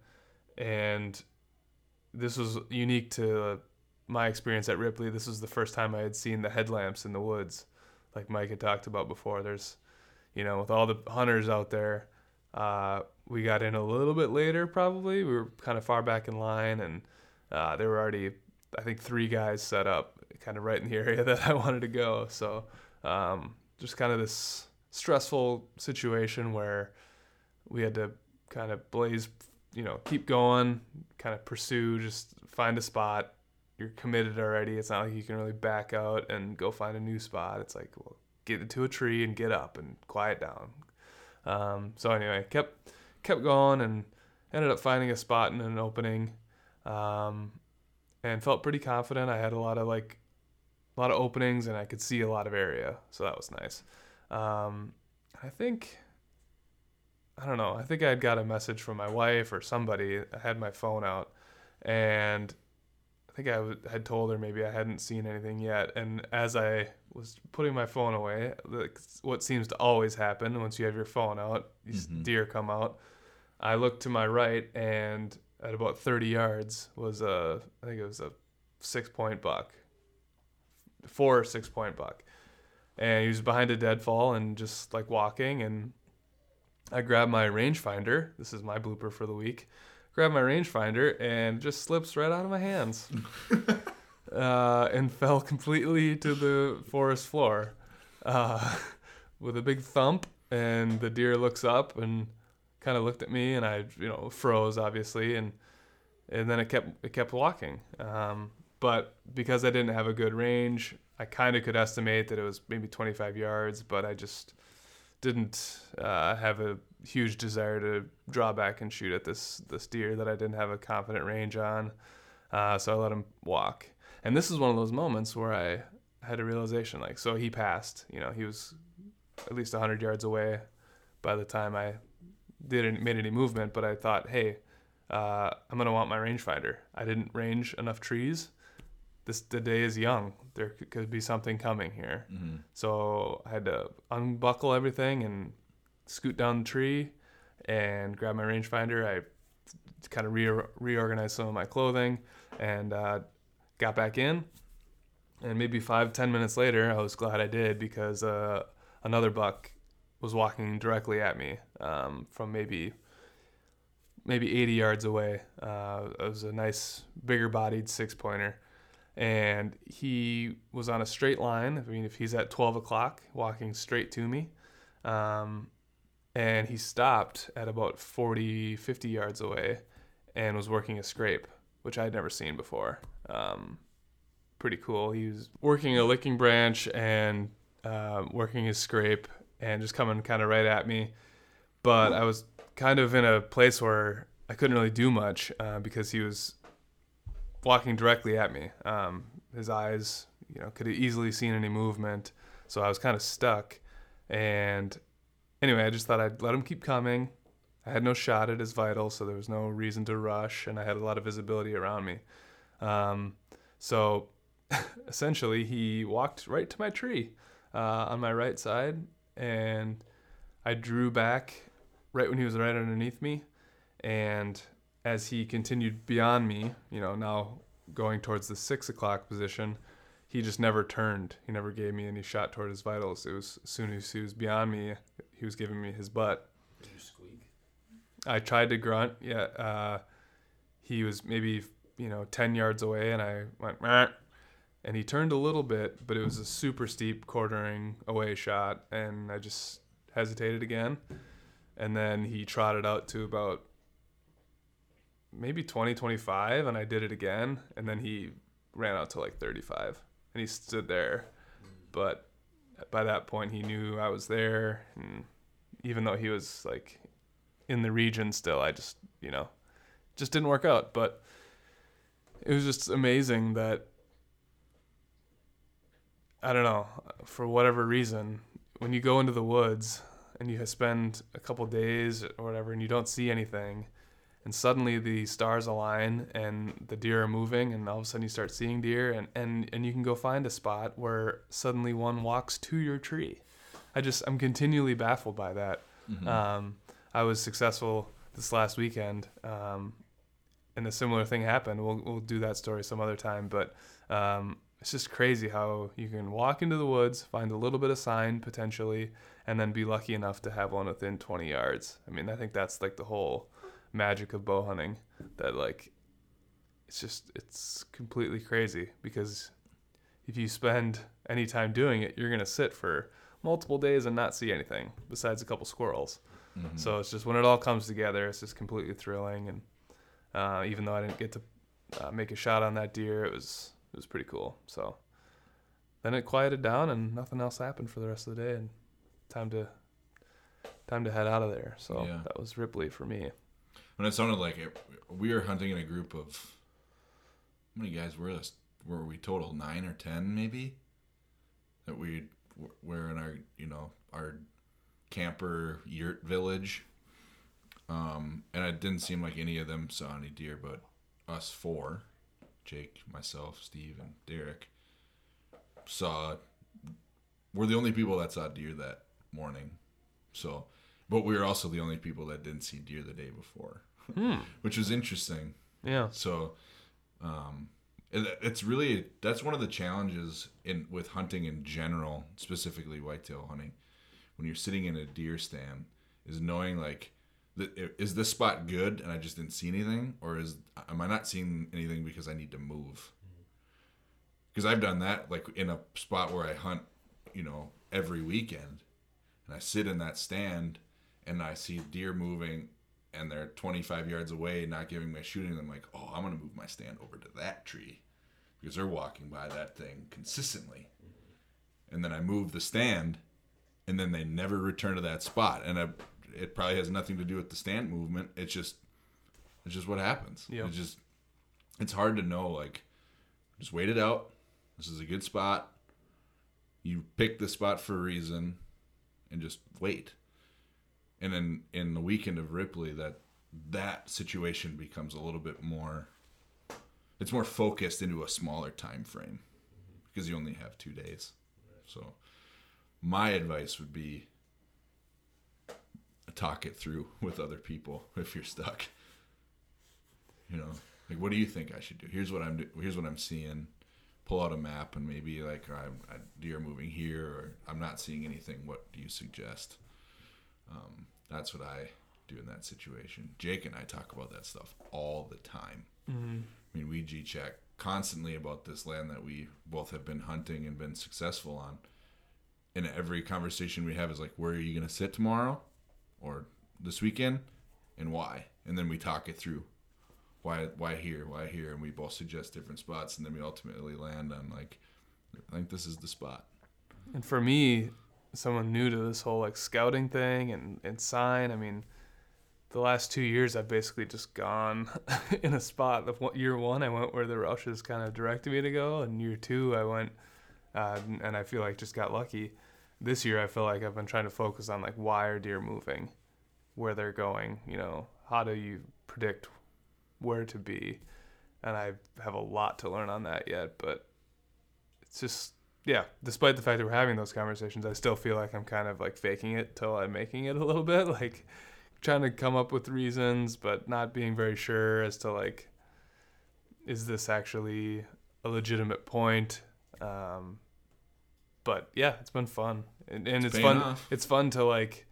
and this was unique to my experience at Ripley. This was the first time I had seen the headlamps in the woods like Mike had talked about before. There's, you know, with all the hunters out there, uh, we got in a little bit later probably. We were kind of far back in line, and uh, there were already, I think, three guys set up kind of right in the area that I wanted to go. So um, just kind of this stressful situation where we had to kind of blaze, you know, keep going, kind of pursue, just find a spot, you're committed already. It's not like you can really back out and go find a new spot. It's like, well, get into a tree and get up and quiet down. Um, so anyway, kept kept going and ended up finding a spot in an opening, um, and felt pretty confident. I had a lot of like a lot of openings and I could see a lot of area, so that was nice. Um, I think I don't know. I think I had got a message from my wife or somebody. I had my phone out, and I think I w- had told her maybe I hadn't seen anything yet. And as I was putting my phone away, like, what seems to always happen once you have your phone out, these Mhm. deer come out. I looked to my right, and at about 30 yards was a, I think it was a six point buck, four or six point buck. And he was behind a deadfall and just like walking. And I grabbed my rangefinder. This is my blooper for the week grabbed my rangefinder and just slips right out of my hands uh, and fell completely to the forest floor uh, with a big thump and the deer looks up and kind of looked at me and I you know froze obviously and and then it kept it kept walking um, but because I didn't have a good range I kind of could estimate that it was maybe 25 yards but I just didn't uh, have a huge desire to draw back and shoot at this this deer that I didn't have a confident range on. Uh, so I let him walk. And this is one of those moments where I had a realization like, so he passed. You know, he was at least 100 yards away by the time I didn't made any movement. But I thought, hey, uh, I'm gonna want my rangefinder. I didn't range enough trees. This the day is young. There could, be something coming here. Mm-hmm. So I had to unbuckle everything and scoot down the tree and grab my rangefinder. I kind of re- reorganized some of my clothing and uh, got back in. And maybe five, ten minutes later, I was glad I did because uh, another buck was walking directly at me um, from maybe maybe 80 yards away. Uh, it was a nice, bigger bodied six pointer. And he was on a straight line. I mean, if he's at 12 o'clock, walking straight to me. Um, and he stopped at about 40, 50 yards away and was working a scrape, which I had never seen before. Um, pretty cool. He was working a licking branch and uh, working his scrape and just coming kind of right at me. But I was kind of in a place where I couldn't really do much uh, because he was walking directly at me. Um, his eyes, you know, could have easily seen any movement, so I was kind of stuck. And anyway, I just thought I'd let him keep coming. I had no shot at his vitals, so there was no reason to rush, and I had a lot of visibility around me. Um, so essentially, he walked right to my tree uh, on my right side, and I drew back right when he was right underneath me. And as he continued beyond me, you know, now going towards the six o'clock position, he just never turned. He never gave me any shot toward his vitals. It was as soon as he was beyond me, he was giving me his butt. Did you squeak? I tried to grunt. Yeah, uh, he was maybe you know ten yards away, and I went, Meh. and he turned a little bit, but it was a super steep quartering away shot, and I just hesitated again, and then he trotted out to about maybe 20, 25, and I did it again, and then he ran out to like 35, and he stood there, but by that point he knew I was there, and even though he was like in the region still, I just you know just didn't work out, but it was just amazing that I don't know for whatever reason when you go into the woods and you spend a couple days or whatever and you don't see anything and suddenly the stars align and the deer are moving and all of a sudden you start seeing deer and, and, and you can go find a spot where suddenly one walks to your tree. I just i'm continually baffled by that. Mm-hmm. um, i was successful this last weekend um, and a similar thing happened. We'll, we'll do that story some other time but um, it's just crazy how you can walk into the woods find a little bit of sign potentially and then be lucky enough to have one within 20 yards. I mean i think that's like the whole magic of bow hunting that like it's just it's completely crazy because if you spend any time doing it you're going to sit for multiple days and not see anything besides a couple squirrels Mhm. so it's just when it all comes together it's just completely thrilling and uh, even though i didn't get to uh, make a shot on that deer it was it was pretty cool so then it quieted down and nothing else happened for the rest of the day and time to time to head out of there so Yeah. that was ripley for me And it sounded like it, we were hunting in a group of how many guys were this? Were we total nine or ten maybe? That we were in our you know our camper yurt village, um, and it didn't seem like any of them saw any deer, but us four, Jake, myself, Steve, and Derek, saw. We're the only people that saw deer that morning, so. But we were also the only people that didn't see deer the day before, which was interesting. yeah So, um, it, it's really that's one of the challenges in with hunting in general, specifically whitetail hunting. When you're sitting in a deer stand, is knowing like, the, is this spot good and I just didn't see anything, or is am I not seeing anything because I need to move? Because I've done that like in a spot where I hunt, you know, every weekend, and I sit in that stand and I see deer moving and they're 25 yards away, not giving me a shooting, I'm like, oh, I'm going to move my stand over to that tree because they're walking by that thing consistently. And then I move the stand, and then they never return to that spot. And I, it probably has nothing to do with the stand movement. It's just, it's just what happens. Yeah. It's just, it's hard to know. Like, just wait it out. This is a good spot. You pick the spot for a reason, and just wait and then in the weekend of Ripley that that situation becomes a little bit more it's more focused into a smaller time frame because you only have 2 days. So my advice would be talk it through with other people if you're stuck. You know, like what do you think I should do? Here's what I'm do- here's what I'm seeing. Pull out a map and maybe like I'm I, deer moving here or I'm not seeing anything. What do you suggest? Um, that's what I do in that situation. Jake and I talk about that stuff all the time. mm-hmm. I mean, we G check constantly about this land that we both have been hunting and been successful on. And every conversation we have is like, where are you going to sit tomorrow or this weekend and why? And then we talk it through. Why, why here? Why here? And we both suggest different spots. And then we ultimately land on like, I think this is the spot. And for me, someone new to this whole like scouting thing and, and sign, I mean, the last two years I've basically just gone in a spot. The year one, I went where the rushes kind of directed me to go, and year two, I went, uh, and I feel like just got lucky. This year, I feel like I've been trying to focus on like why are deer moving, where they're going. You know, how do you predict where to be? And I have a lot to learn on that yet, but it's just yeah, despite the fact that we're having those conversations, I still feel like I'm kind of like faking it till I'm making it a little bit, like trying to come up with reasons, but not being very sure as to like, is this actually a legitimate point? Um, but yeah, it's been fun, and, and it's, paying fun. off. It's fun to like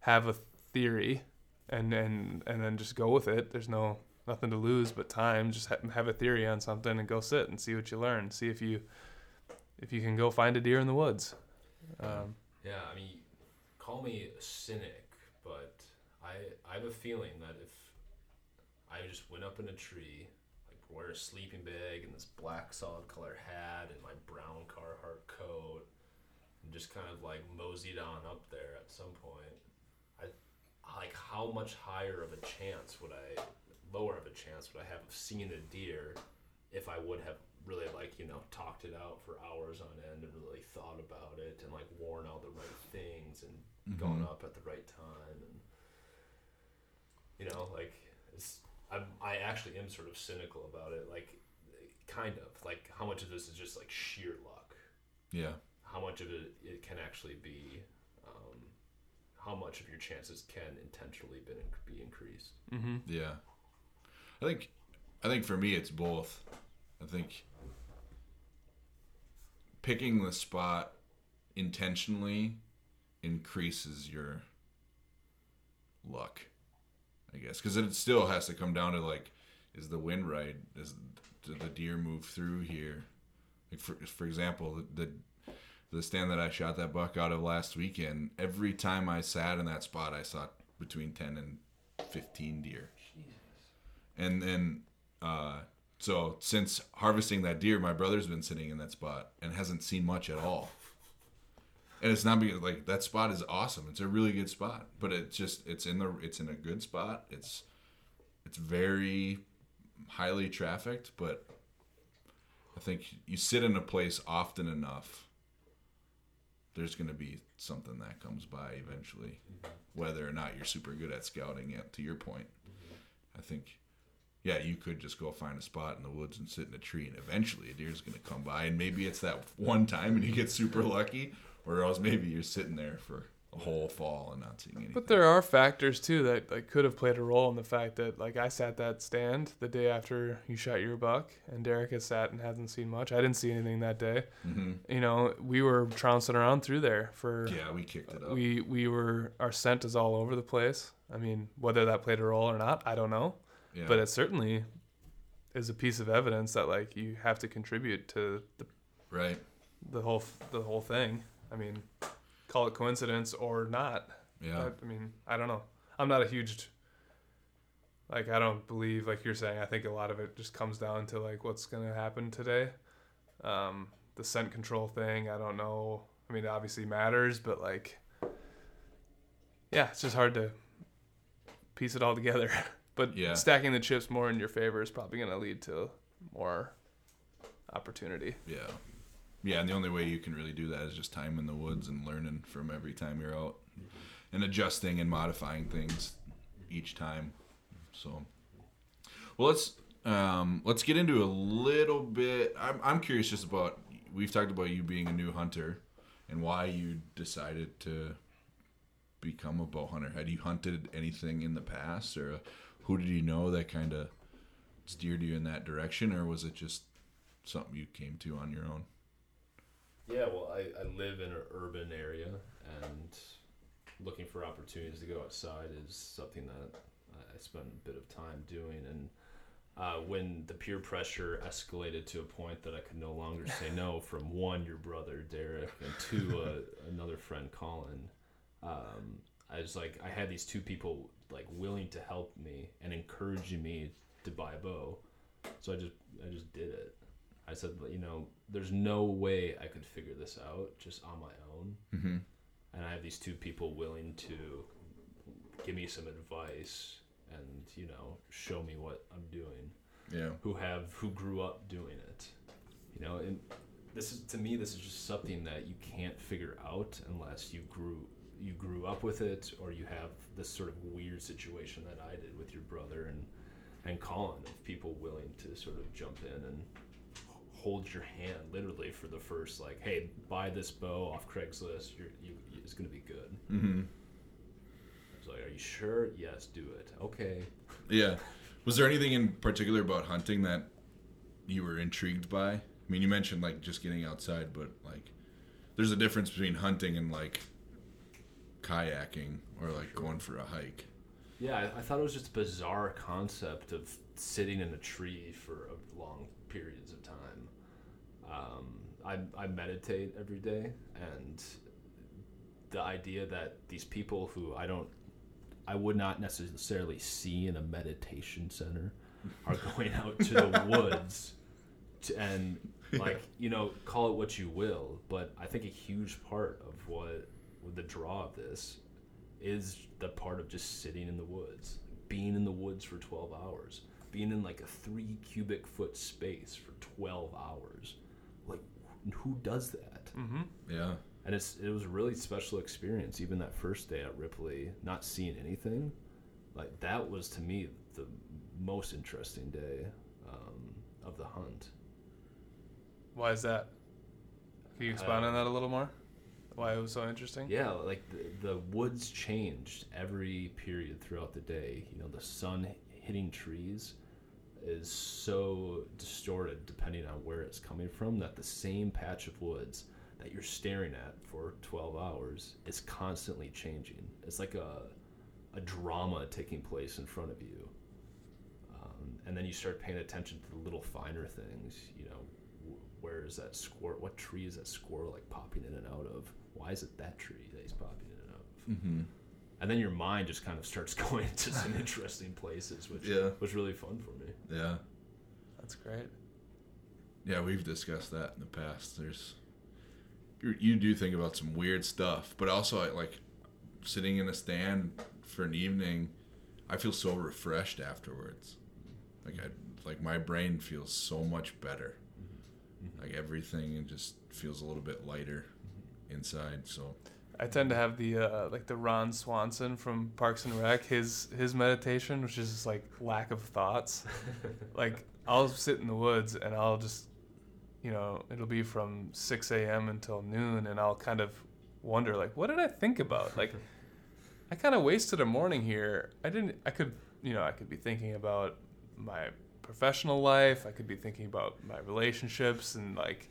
have a theory and and and then just go with it. There's no nothing to lose but time. Just ha- have a theory on something and go sit and see what you learn. See if you if you can go find a deer in the woods. Um, Yeah, I mean, call me a cynic, but I I have a feeling that if I just went up in a tree, like wear a sleeping bag and this black solid color hat and my brown Carhartt coat, and just kind of like moseyed on up there at some point, I like how much higher of a chance would I, lower of a chance would I have of seeing a deer if I would have really like you know talked it out for hours on end and really thought about it and like worn out the right things and gone up at the right time and you know like it's I I actually am sort of cynical about it like kind of like how much of this is just like sheer luck Yeah. how much of it it can actually be um, how much of your chances can intentionally been, be increased mm-hmm. Yeah. I think I think for me it's both. I think picking the spot intentionally increases your luck. I guess cuz it still has to come down to like is the wind right? Is did the deer move through here? Like for for example, the, the the stand that I shot that buck out of last weekend, every time I sat in that spot I saw between 10 and 15 deer. And then, uh, so since harvesting that deer, my brother's been sitting in that spot and hasn't seen much at all. And it's not because like that spot is awesome. It's a really good spot, but it's just it's in the it's in a good spot. It's it's very highly trafficked, but I think you sit in a place often enough, there's going to be something that comes by eventually, whether or not you're super good at scouting it. To your point, I think yeah, you could just go find a spot in the woods and sit in a tree, and eventually a deer's going to come by, and maybe it's that one time and you get super lucky, or else maybe you're sitting there for a whole fall and not seeing anything. But there are factors too that like could have played a role in the fact that like I sat that stand the day after you shot your buck, and Derek has sat and hasn't seen much. I didn't see anything that day. hmm You know, we were trouncing around through there for. Yeah, we kicked it up. We we were our scent is all over the place. I mean, whether that played a role or not, I don't know. Yeah. But it certainly is a piece of evidence that like you have to contribute to the right. the whole the whole thing. I mean, call it coincidence or not. Yeah. I, I mean, I don't know. I'm not a huge like I don't believe like you're saying. I think a lot of it just comes down to like what's gonna happen today. Um, the scent control thing. I don't know. I mean, it obviously matters, but like, yeah, it's just hard to piece it all together. but Yeah. stacking the chips more in your favor is probably gonna lead to more opportunity. Yeah. Yeah, and the only way you can really do that is just time in the woods and learning from every time you're out and adjusting and modifying things each time. So, well, let's um, let's get into a little bit. I'm I'm curious just about. We've talked about you being a new hunter and why you decided to become a bow hunter. Had you hunted anything in the past, or who did you know that kind of steered you in that direction, or was it just something you came to on your own? Yeah, well, I, I live in an urban area, and looking for opportunities to go outside is something that I- spent a bit of time doing. And uh, when the peer pressure escalated to a point that I could no longer say no from one, your brother Derek, and two, uh, another friend Colin, um, I was like, I had these two people like willing to help me and encouraging me to buy a bow. So I just I just did it. I said, you know, there's no way I could figure this out just on my own. Mm-hmm. And I have these two people willing to give me some advice and, you know, show me what I'm doing, Yeah. who have, who grew up doing it. You know, and this is, to me, this is just something that you can't figure out unless you grew, you grew up with it or you have this sort of weird situation that I did with your brother and, and Colin of people willing to sort of jump in and hold your hand literally for the first like, hey, buy this bow off Craigslist. You're, you, it's gonna be good. Mm-hmm. I was like, are you sure? Yes, do it. Okay. Yeah. Was there anything in particular about hunting that you were intrigued by? I mean, you mentioned like just getting outside, but like, there's a difference between hunting and like kayaking or like going for a hike. Yeah, I, I thought it was just a bizarre concept of sitting in a tree for a long periods of time. Um, I, I meditate every day, and the idea that these people who I don't, I would not necessarily see in a meditation center, are going out to the woods, to, and like you know, call it what you will, but I think a huge part of what the draw of this is the part of just sitting in the woods, being in the woods for 12 hours, being in like a three cubic foot space for 12 hours. Like, who does that? Mm-hmm. Yeah. And it's it was a really special experience. Even that first day at Ripley, not seeing anything, like that was to me the most interesting day um, of the hunt. Why is that? Can you expound on Uh, that a little more? Why it was so interesting? Yeah, like the, the woods changed every period throughout the day. You know, the sun hitting trees is so distorted depending on where it's coming from that the same patch of woods that you're staring at for 12 hours is constantly changing. It's like a, a drama taking place in front of you. Um, and then you start paying attention to the little finer things, you know, where is that squirrel? What tree is that squirrel like popping in and out of? Why is it that tree that he's popping in and out of? Mm-hmm. And then your mind just kind of starts going to some interesting places, which Yeah. was really fun for me. Yeah. That's great. Yeah, we've discussed that in the past. There's, you you do think about some weird stuff, but also I, like sitting in a stand for an evening, I feel so refreshed afterwards. Like I like my brain feels so much better. Like everything just feels a little bit lighter inside. So I tend to have the uh, like the Ron Swanson from Parks and Rec. His his meditation, which is just like lack of thoughts. like I'll sit in the woods and I'll just, you know, it'll be from 6 a.m. until noon, and I'll kind of wonder like, what did I think about? Like, I kind of wasted a morning here. I didn't. I could, you know, I could be thinking about my professional life. I could be thinking about my relationships and like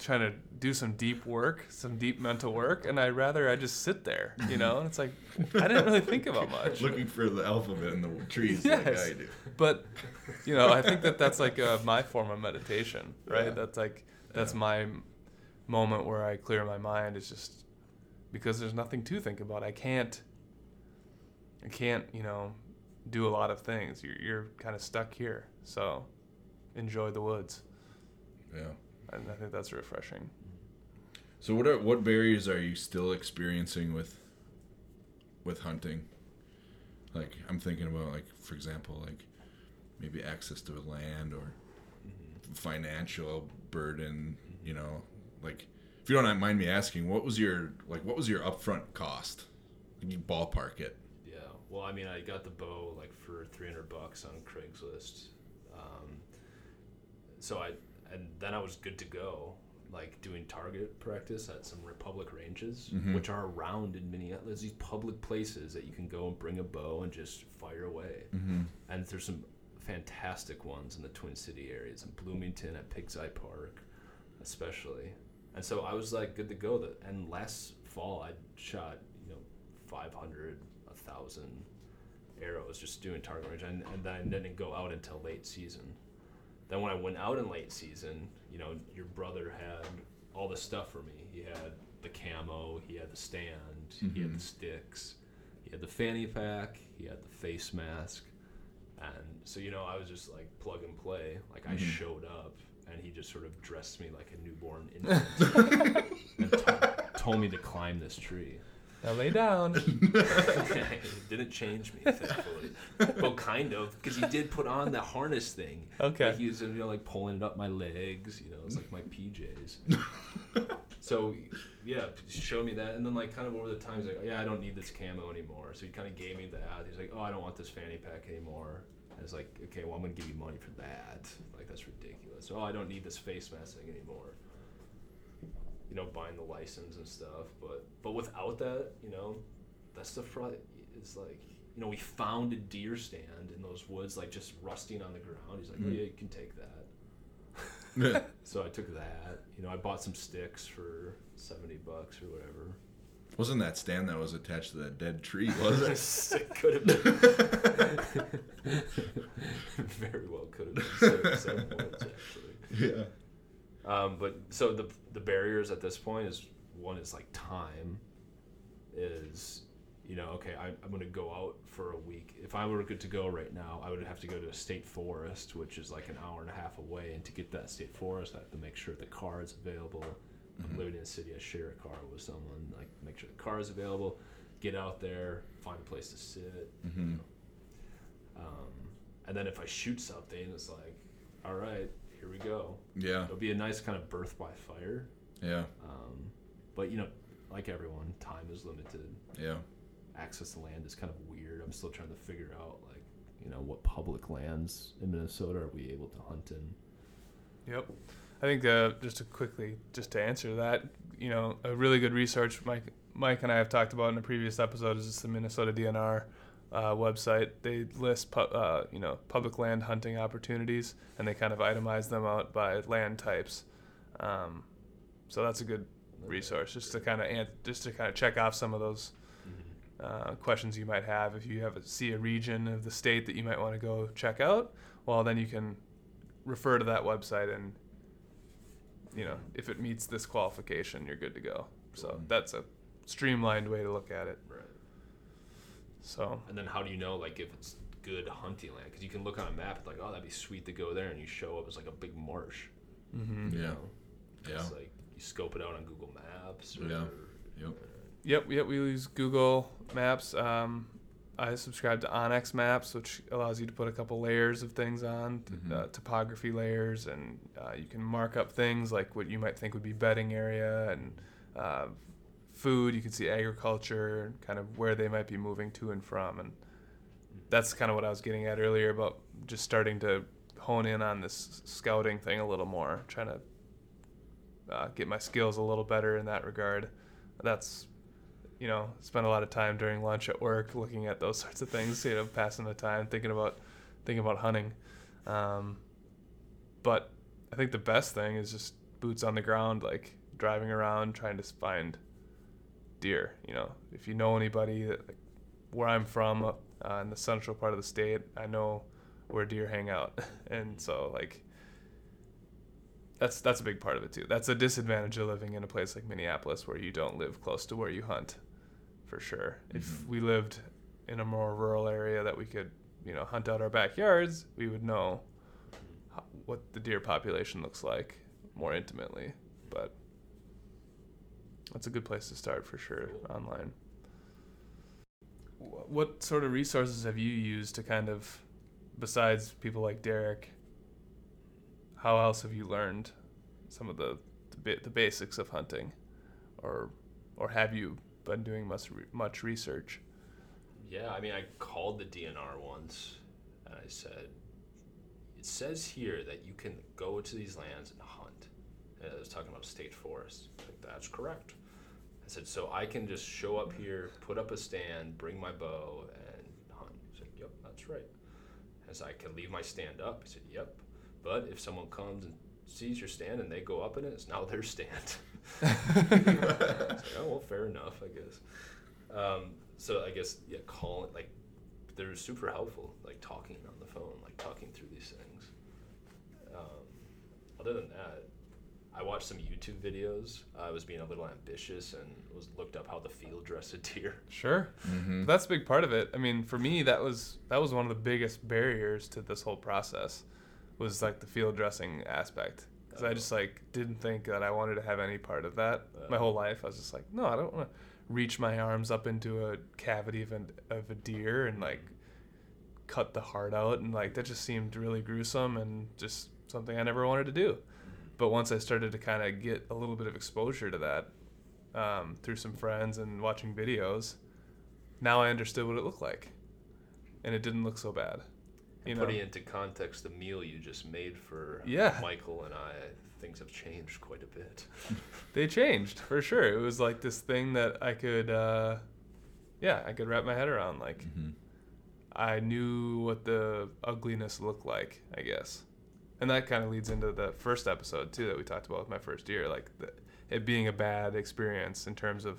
trying to do some deep work, some deep mental work, and I'd rather I just sit there, you know. And it's like I didn't really think about much. looking for the alphabet in the trees Yes. like I do. But you know, I think that that's like uh, my form of meditation, right? Yeah. That's like that's Yeah. my moment where I clear my mind. It's just because there's nothing to think about. I can't. I can't, you know, do a lot of things. You're you're kind of stuck here. So, enjoy the woods, Yeah. And I think that's refreshing. So what are what barriers are you still experiencing with with hunting? Like I'm thinking about like for example like maybe access to land or financial burden, you know. Like if you don't mind me asking, what was your like what was your upfront cost? Can you ballpark it? Yeah. Well, I mean, I got the bow like for 300 bucks on Craigslist. Um, so I, and then I was good to go, like doing target practice at some Republic ranges, Mhm. which are around in Minneapolis. These public places that you can go and bring a bow and just fire away. Mm-hmm. And there's some fantastic ones in the Twin City areas, in Bloomington at Pig's Eye Park, especially. And so I was like good to go. That and last fall I shot you know 500, a thousand arrows just doing target range, and, and then I didn't go out until late season. Then when I went out in late season, you know, your brother had all the stuff for me. He had the camo, he had the stand, he had Mhm. the sticks, he had the fanny pack, he had the face mask. And so, you know, I was just like plug and play. Like I Mhm. showed up and he just sort of dressed me like a newborn infant and to- told me to climb this tree. Now lay down. it didn't change me, thankfully. well, kind of, because he did put on the harness thing. Okay. Like he was, you know, like pulling it up my legs. You know, it's like my PJs. so, yeah, he showed me that, and then like kind of over the time, he's like, "Yeah, I don't need this camo anymore." So he kind of gave me that. He's like, "Oh, I don't want this fanny pack anymore." I was like, "Okay, well, I'm gonna give you money for that. Like that's ridiculous. Oh, I don't need this face mask thing anymore." You know, buying the license and stuff, but but without that, you know, that stuff probably is like you know we found a deer stand in those woods like just rusting on the ground he's like oh Mhm. yeah you can take that so i took that you know i bought some sticks for 70 bucks or whatever Wasn't that stand that was attached to that dead tree? Was it? it could have been. Very well could have been some points, actually. yeah. Um, but so the the barriers at this point is one is like time. Is you know okay I, I'm gonna go out for a week. If I were good to go right now, I would have to go to a state forest, which is like an hour and a half away. And to get that state forest, I have to make sure the car is available. I'm living in a city, I share a car with someone. Like make sure the car is available. Get out there, find a place to sit. hmm Um, and then if I shoot something, it's like, all right, here we go. Yeah. It'll be a nice kind of birth by fire. Yeah. Um, but you know, like everyone, time is limited. Yeah. Access to land is kind of weird. I'm still trying to figure out like, you know, what public lands in Minnesota are we able to hunt in? Yep. I think uh, just to quickly, just to answer that, you know, a really good research Mike, Mike and I have talked about in a previous episode is just the Minnesota DNR uh, website. They list, pu- uh, you know, public land hunting opportunities, and they kind of itemize them out by land types. Um, so that's a good resource, just to kind of just to kind of check off some of those uh, questions you might have. If you have a, see a region of the state that you might want to go check out, well, then you can refer to that website and you know if it meets this qualification, you're good to go. So that's a streamlined way to look at it. Right. So And then how do you know like if it's good hunting land? Because you can look on a map, it's like, oh, that'd be sweet to go there, and you show up as like a big marsh. mhm. you Yeah. know? Yeah. It's like you scope it out on Google Maps. Or, Yeah. Yep. Yep, yep. We use Google Maps. Um, I subscribe to onX Maps, which allows you to put a couple layers of things on, t- Mhm. uh, topography layers, and uh, you can mark up things like what you might think would be bedding area and uh, food. You can see agriculture and kind of where they might be moving to and from, and that's kind of what I was getting at earlier about just starting to hone in on this scouting thing a little more, trying to uh, get my skills a little better in that regard. That's you know, spend a lot of time during lunch at work looking at those sorts of things, you know, passing the time, thinking about thinking about hunting. Um, but I think the best thing is just boots on the ground, like driving around trying to find deer. You know, if you know anybody that like, where I'm from, uh, in the central part of the state, I know where deer hang out, and so like that's that's a big part of it too. That's a disadvantage of living in a place like Minneapolis where you don't live close to where you hunt, for sure. If Mhm. we lived in a more rural area that we could, you know, hunt out our backyards, we would know ho- what the deer population looks like more intimately. But that's a good place to start for sure online. What sort of resources have you used to kind of, besides people like Derek, how else have you learned some of the the, the basics of hunting, or or have you been doing much much research? Yeah, I mean, I called the DNR once, and I said, "It says here that you can go to these lands and hunt." And I was talking about state forest. Like that's correct. I said, "So I can just show up here, put up a stand, bring my bow, and hunt." He said, "Yep, that's right." I said, "I can leave my stand up." He said, "Yep, but if someone comes and sees your stand and they go up in it, it's now their stand." Like, oh well, fair enough, I guess. Um, so I guess yeah, calling like they're super helpful, like talking on the phone, like talking through these things. Um, other than that, I watched some YouTube videos. I was being a little ambitious and was looked up how the field dress a deer. Sure. Mm-hmm. That's a big part of it. I mean, for me, that was that was one of the biggest barriers to this whole process, was like the field dressing aspect. Because I just like didn't think that I wanted to have any part of that. My whole life, I was just like, no, I don't want to reach my arms up into a cavity of, an, of a deer and like cut the heart out, and like that just seemed really gruesome and just something I never wanted to do. But once I started to kind of get a little bit of exposure to that um, through some friends and watching videos, now I understood what it looked like, and it didn't look so bad. You know, Putting into context the meal you just made for Yeah. Michael and I, things have changed quite a bit. they changed for sure. It was like this thing that I could, uh, yeah, I could wrap my head around. Like Mm-hmm. I knew what the ugliness looked like, I guess, and that kind of leads into the first episode too that we talked about with my first year, like the, it being a bad experience in terms of,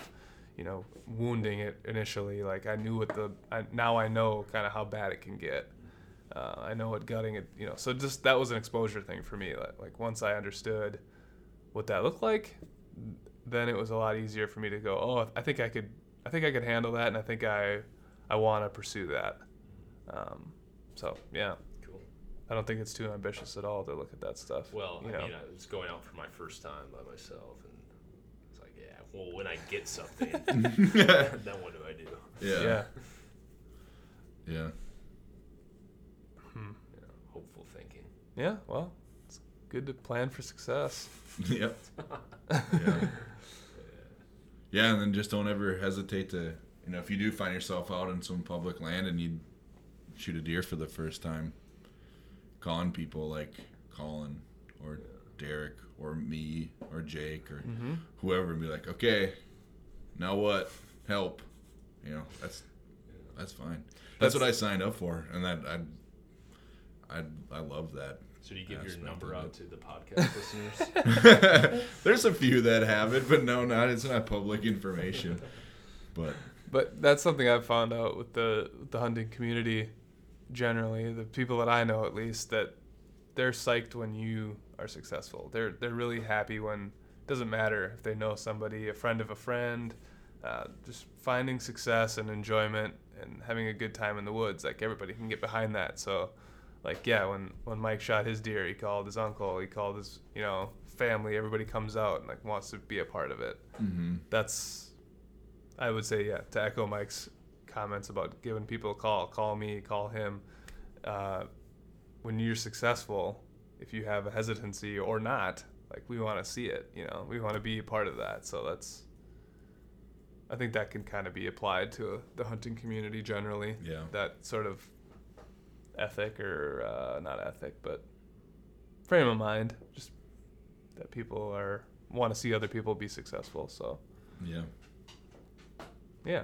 you know, wounding it initially. Like I knew what the I, now I know kind of how bad it can get. Uh, I know what gutting it, you know. So just that was an exposure thing for me. Like, like once I understood what that looked like, then it was a lot easier for me to go. Oh, I think I could. I think I could handle that, and I think I I want to pursue that. Um, so yeah. I don't think it's too ambitious at all to look at that stuff. Well, you I know. mean, I was going out for my first time by myself, and it's like, yeah. Well, when I get something, then what do I do? Yeah. yeah. Yeah. Hmm. You know, hopeful thinking. Yeah. Well, it's good to plan for success. Yep. Yeah. Yeah, and then just don't ever hesitate to, you know, if you do find yourself out in some public land and you shoot a deer for the first time, calling people like Colin or Derek or me or Jake or Mm-hmm. whoever and be like, okay, now what? Help. You know, that's that's fine. That's, That's- what I signed up for, and that I I I love that. So do you give your number out to the podcast listeners? There's a few that have it, but no, not it's not public information. But But that's something I've found out with the with the hunting community generally, the people that I know at least, that they're psyched when you are successful. They're they're really happy when it doesn't matter if they know somebody, a friend of a friend, uh, just finding success and enjoyment and having a good time in the woods. Like everybody can get behind that. So like yeah, when when Mike shot his deer, he called his uncle, he called his you know family. Everybody comes out and like wants to be a part of it mhm. that's I would say yeah to echo Mike's comments about giving people a call. Call me call him. Uh, when you're successful if you have a hesitancy or not like we want to see it you know? We want to be a part of that. So that's I think that can kind of be applied to the hunting community generally. Yeah. that sort of ethic or uh, not ethic but frame of mind. Just that people are want to see other people be successful so. Yeah. yeah.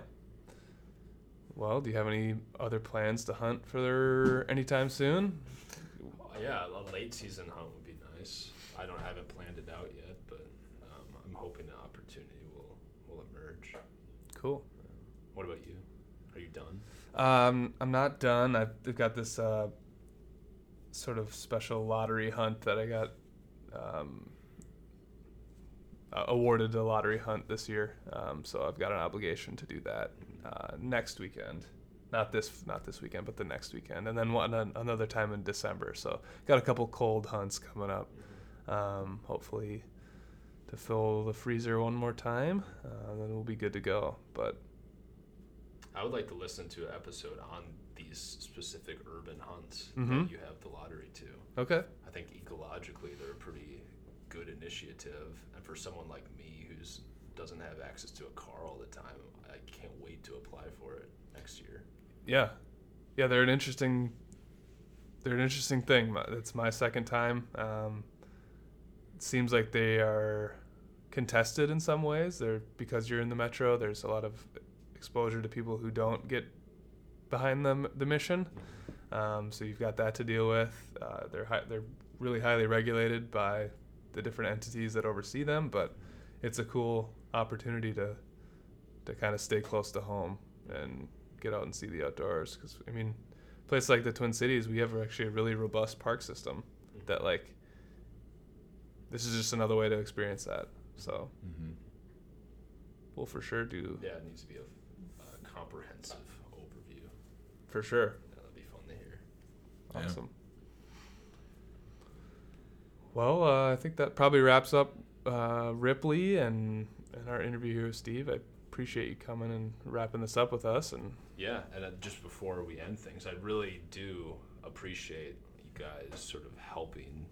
Well, do you have any other plans to hunt for anytime soon? yeah, a late season hunt would be nice. I don't have it planned it out yet, but um, I'm hoping the opportunity will will emerge. Cool. What about you? Are you done? Um, I'm not done. I've, I've got this uh, sort of special lottery hunt that I got um, uh, awarded a lottery hunt this year. Um, so I've got an obligation to do that uh, next weekend. Not this, not this weekend, but the next weekend, and then one an- another time in December. So got a couple cold hunts coming up. Um, hopefully, to fill the freezer one more time, uh, then we'll be good to go. But I would like to listen to an episode on these specific urban hunts Mhm. that you have the lottery to. okay, I think ecologically they're pretty good initiative, and for someone like me who's doesn't have access to a car all the time, I can't wait to apply for it next year. Yeah, yeah, they're an interesting, they're an interesting thing. It's my second time. Um, it seems like they are contested in some ways. They're because you're in the metro. There's a lot of exposure to people who don't get behind them the mission. Um, so you've got that to deal with. Uh, they're hi- they're really highly regulated by the different entities that oversee them, but it's a cool opportunity to to kind of stay close to home and get out and see the outdoors. Because I mean, a place like the Twin Cities, we have actually a really robust park system that like this is just another way to experience that. So Mm-hmm. we'll for sure do Yeah, it needs to be a, a comprehensive overview. for sure. Yeah, that'd be fun to hear. Awesome. Well, uh, I think that probably wraps up uh, Ripley and, and our interview here with Steve. I appreciate you coming and wrapping this up with us. And Yeah, and uh, just before we end things, I really do appreciate you guys sort of helping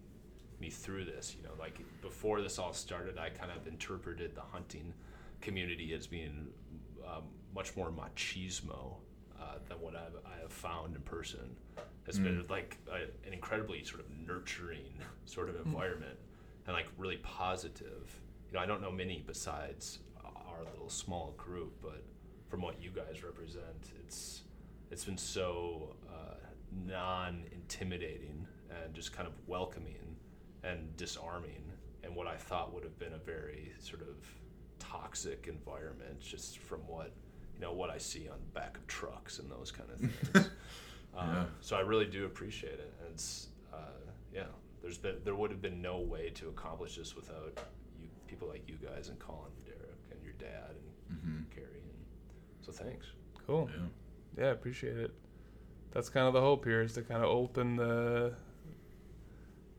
me through this. You know, like before this all started, I kind of interpreted the hunting community as being um, much more machismo uh, than what I've, I have found in person. It's been like a, an incredibly sort of nurturing sort of environment and like really positive. You know, I don't know many besides our little small group, but from what you guys represent, it's it's been so uh, non-intimidating and just kind of welcoming and disarming, and what I thought would have been a very sort of toxic toxic environment just from what you know what I see on the back of trucks and those kind of things. Um, Yeah. So I really do appreciate it, and it's uh, yeah. There's been there would have been no way to accomplish this without you people like you guys and Colin and Derek and your dad and hmm Carrie. And so thanks. Cool. Yeah. Yeah, appreciate it. That's kind of the hope here is to kind of open the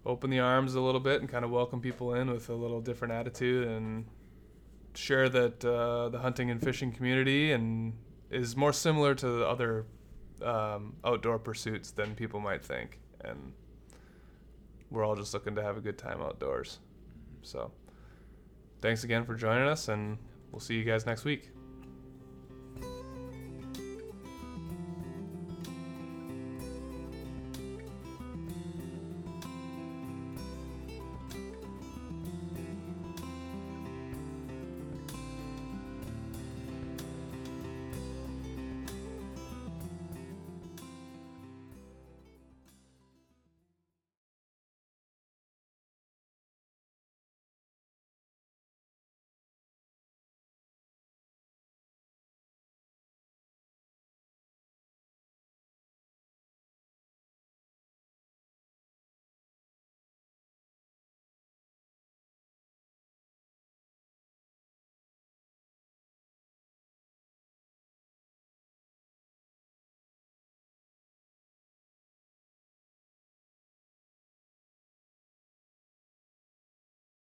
open the arms a little bit and kind of welcome people in with a little different attitude and share that uh, the hunting and fishing community and is more similar to the other um, outdoor pursuits than people might think. And we're all just looking to have a good time outdoors. So thanks again for joining us and we'll see you guys next week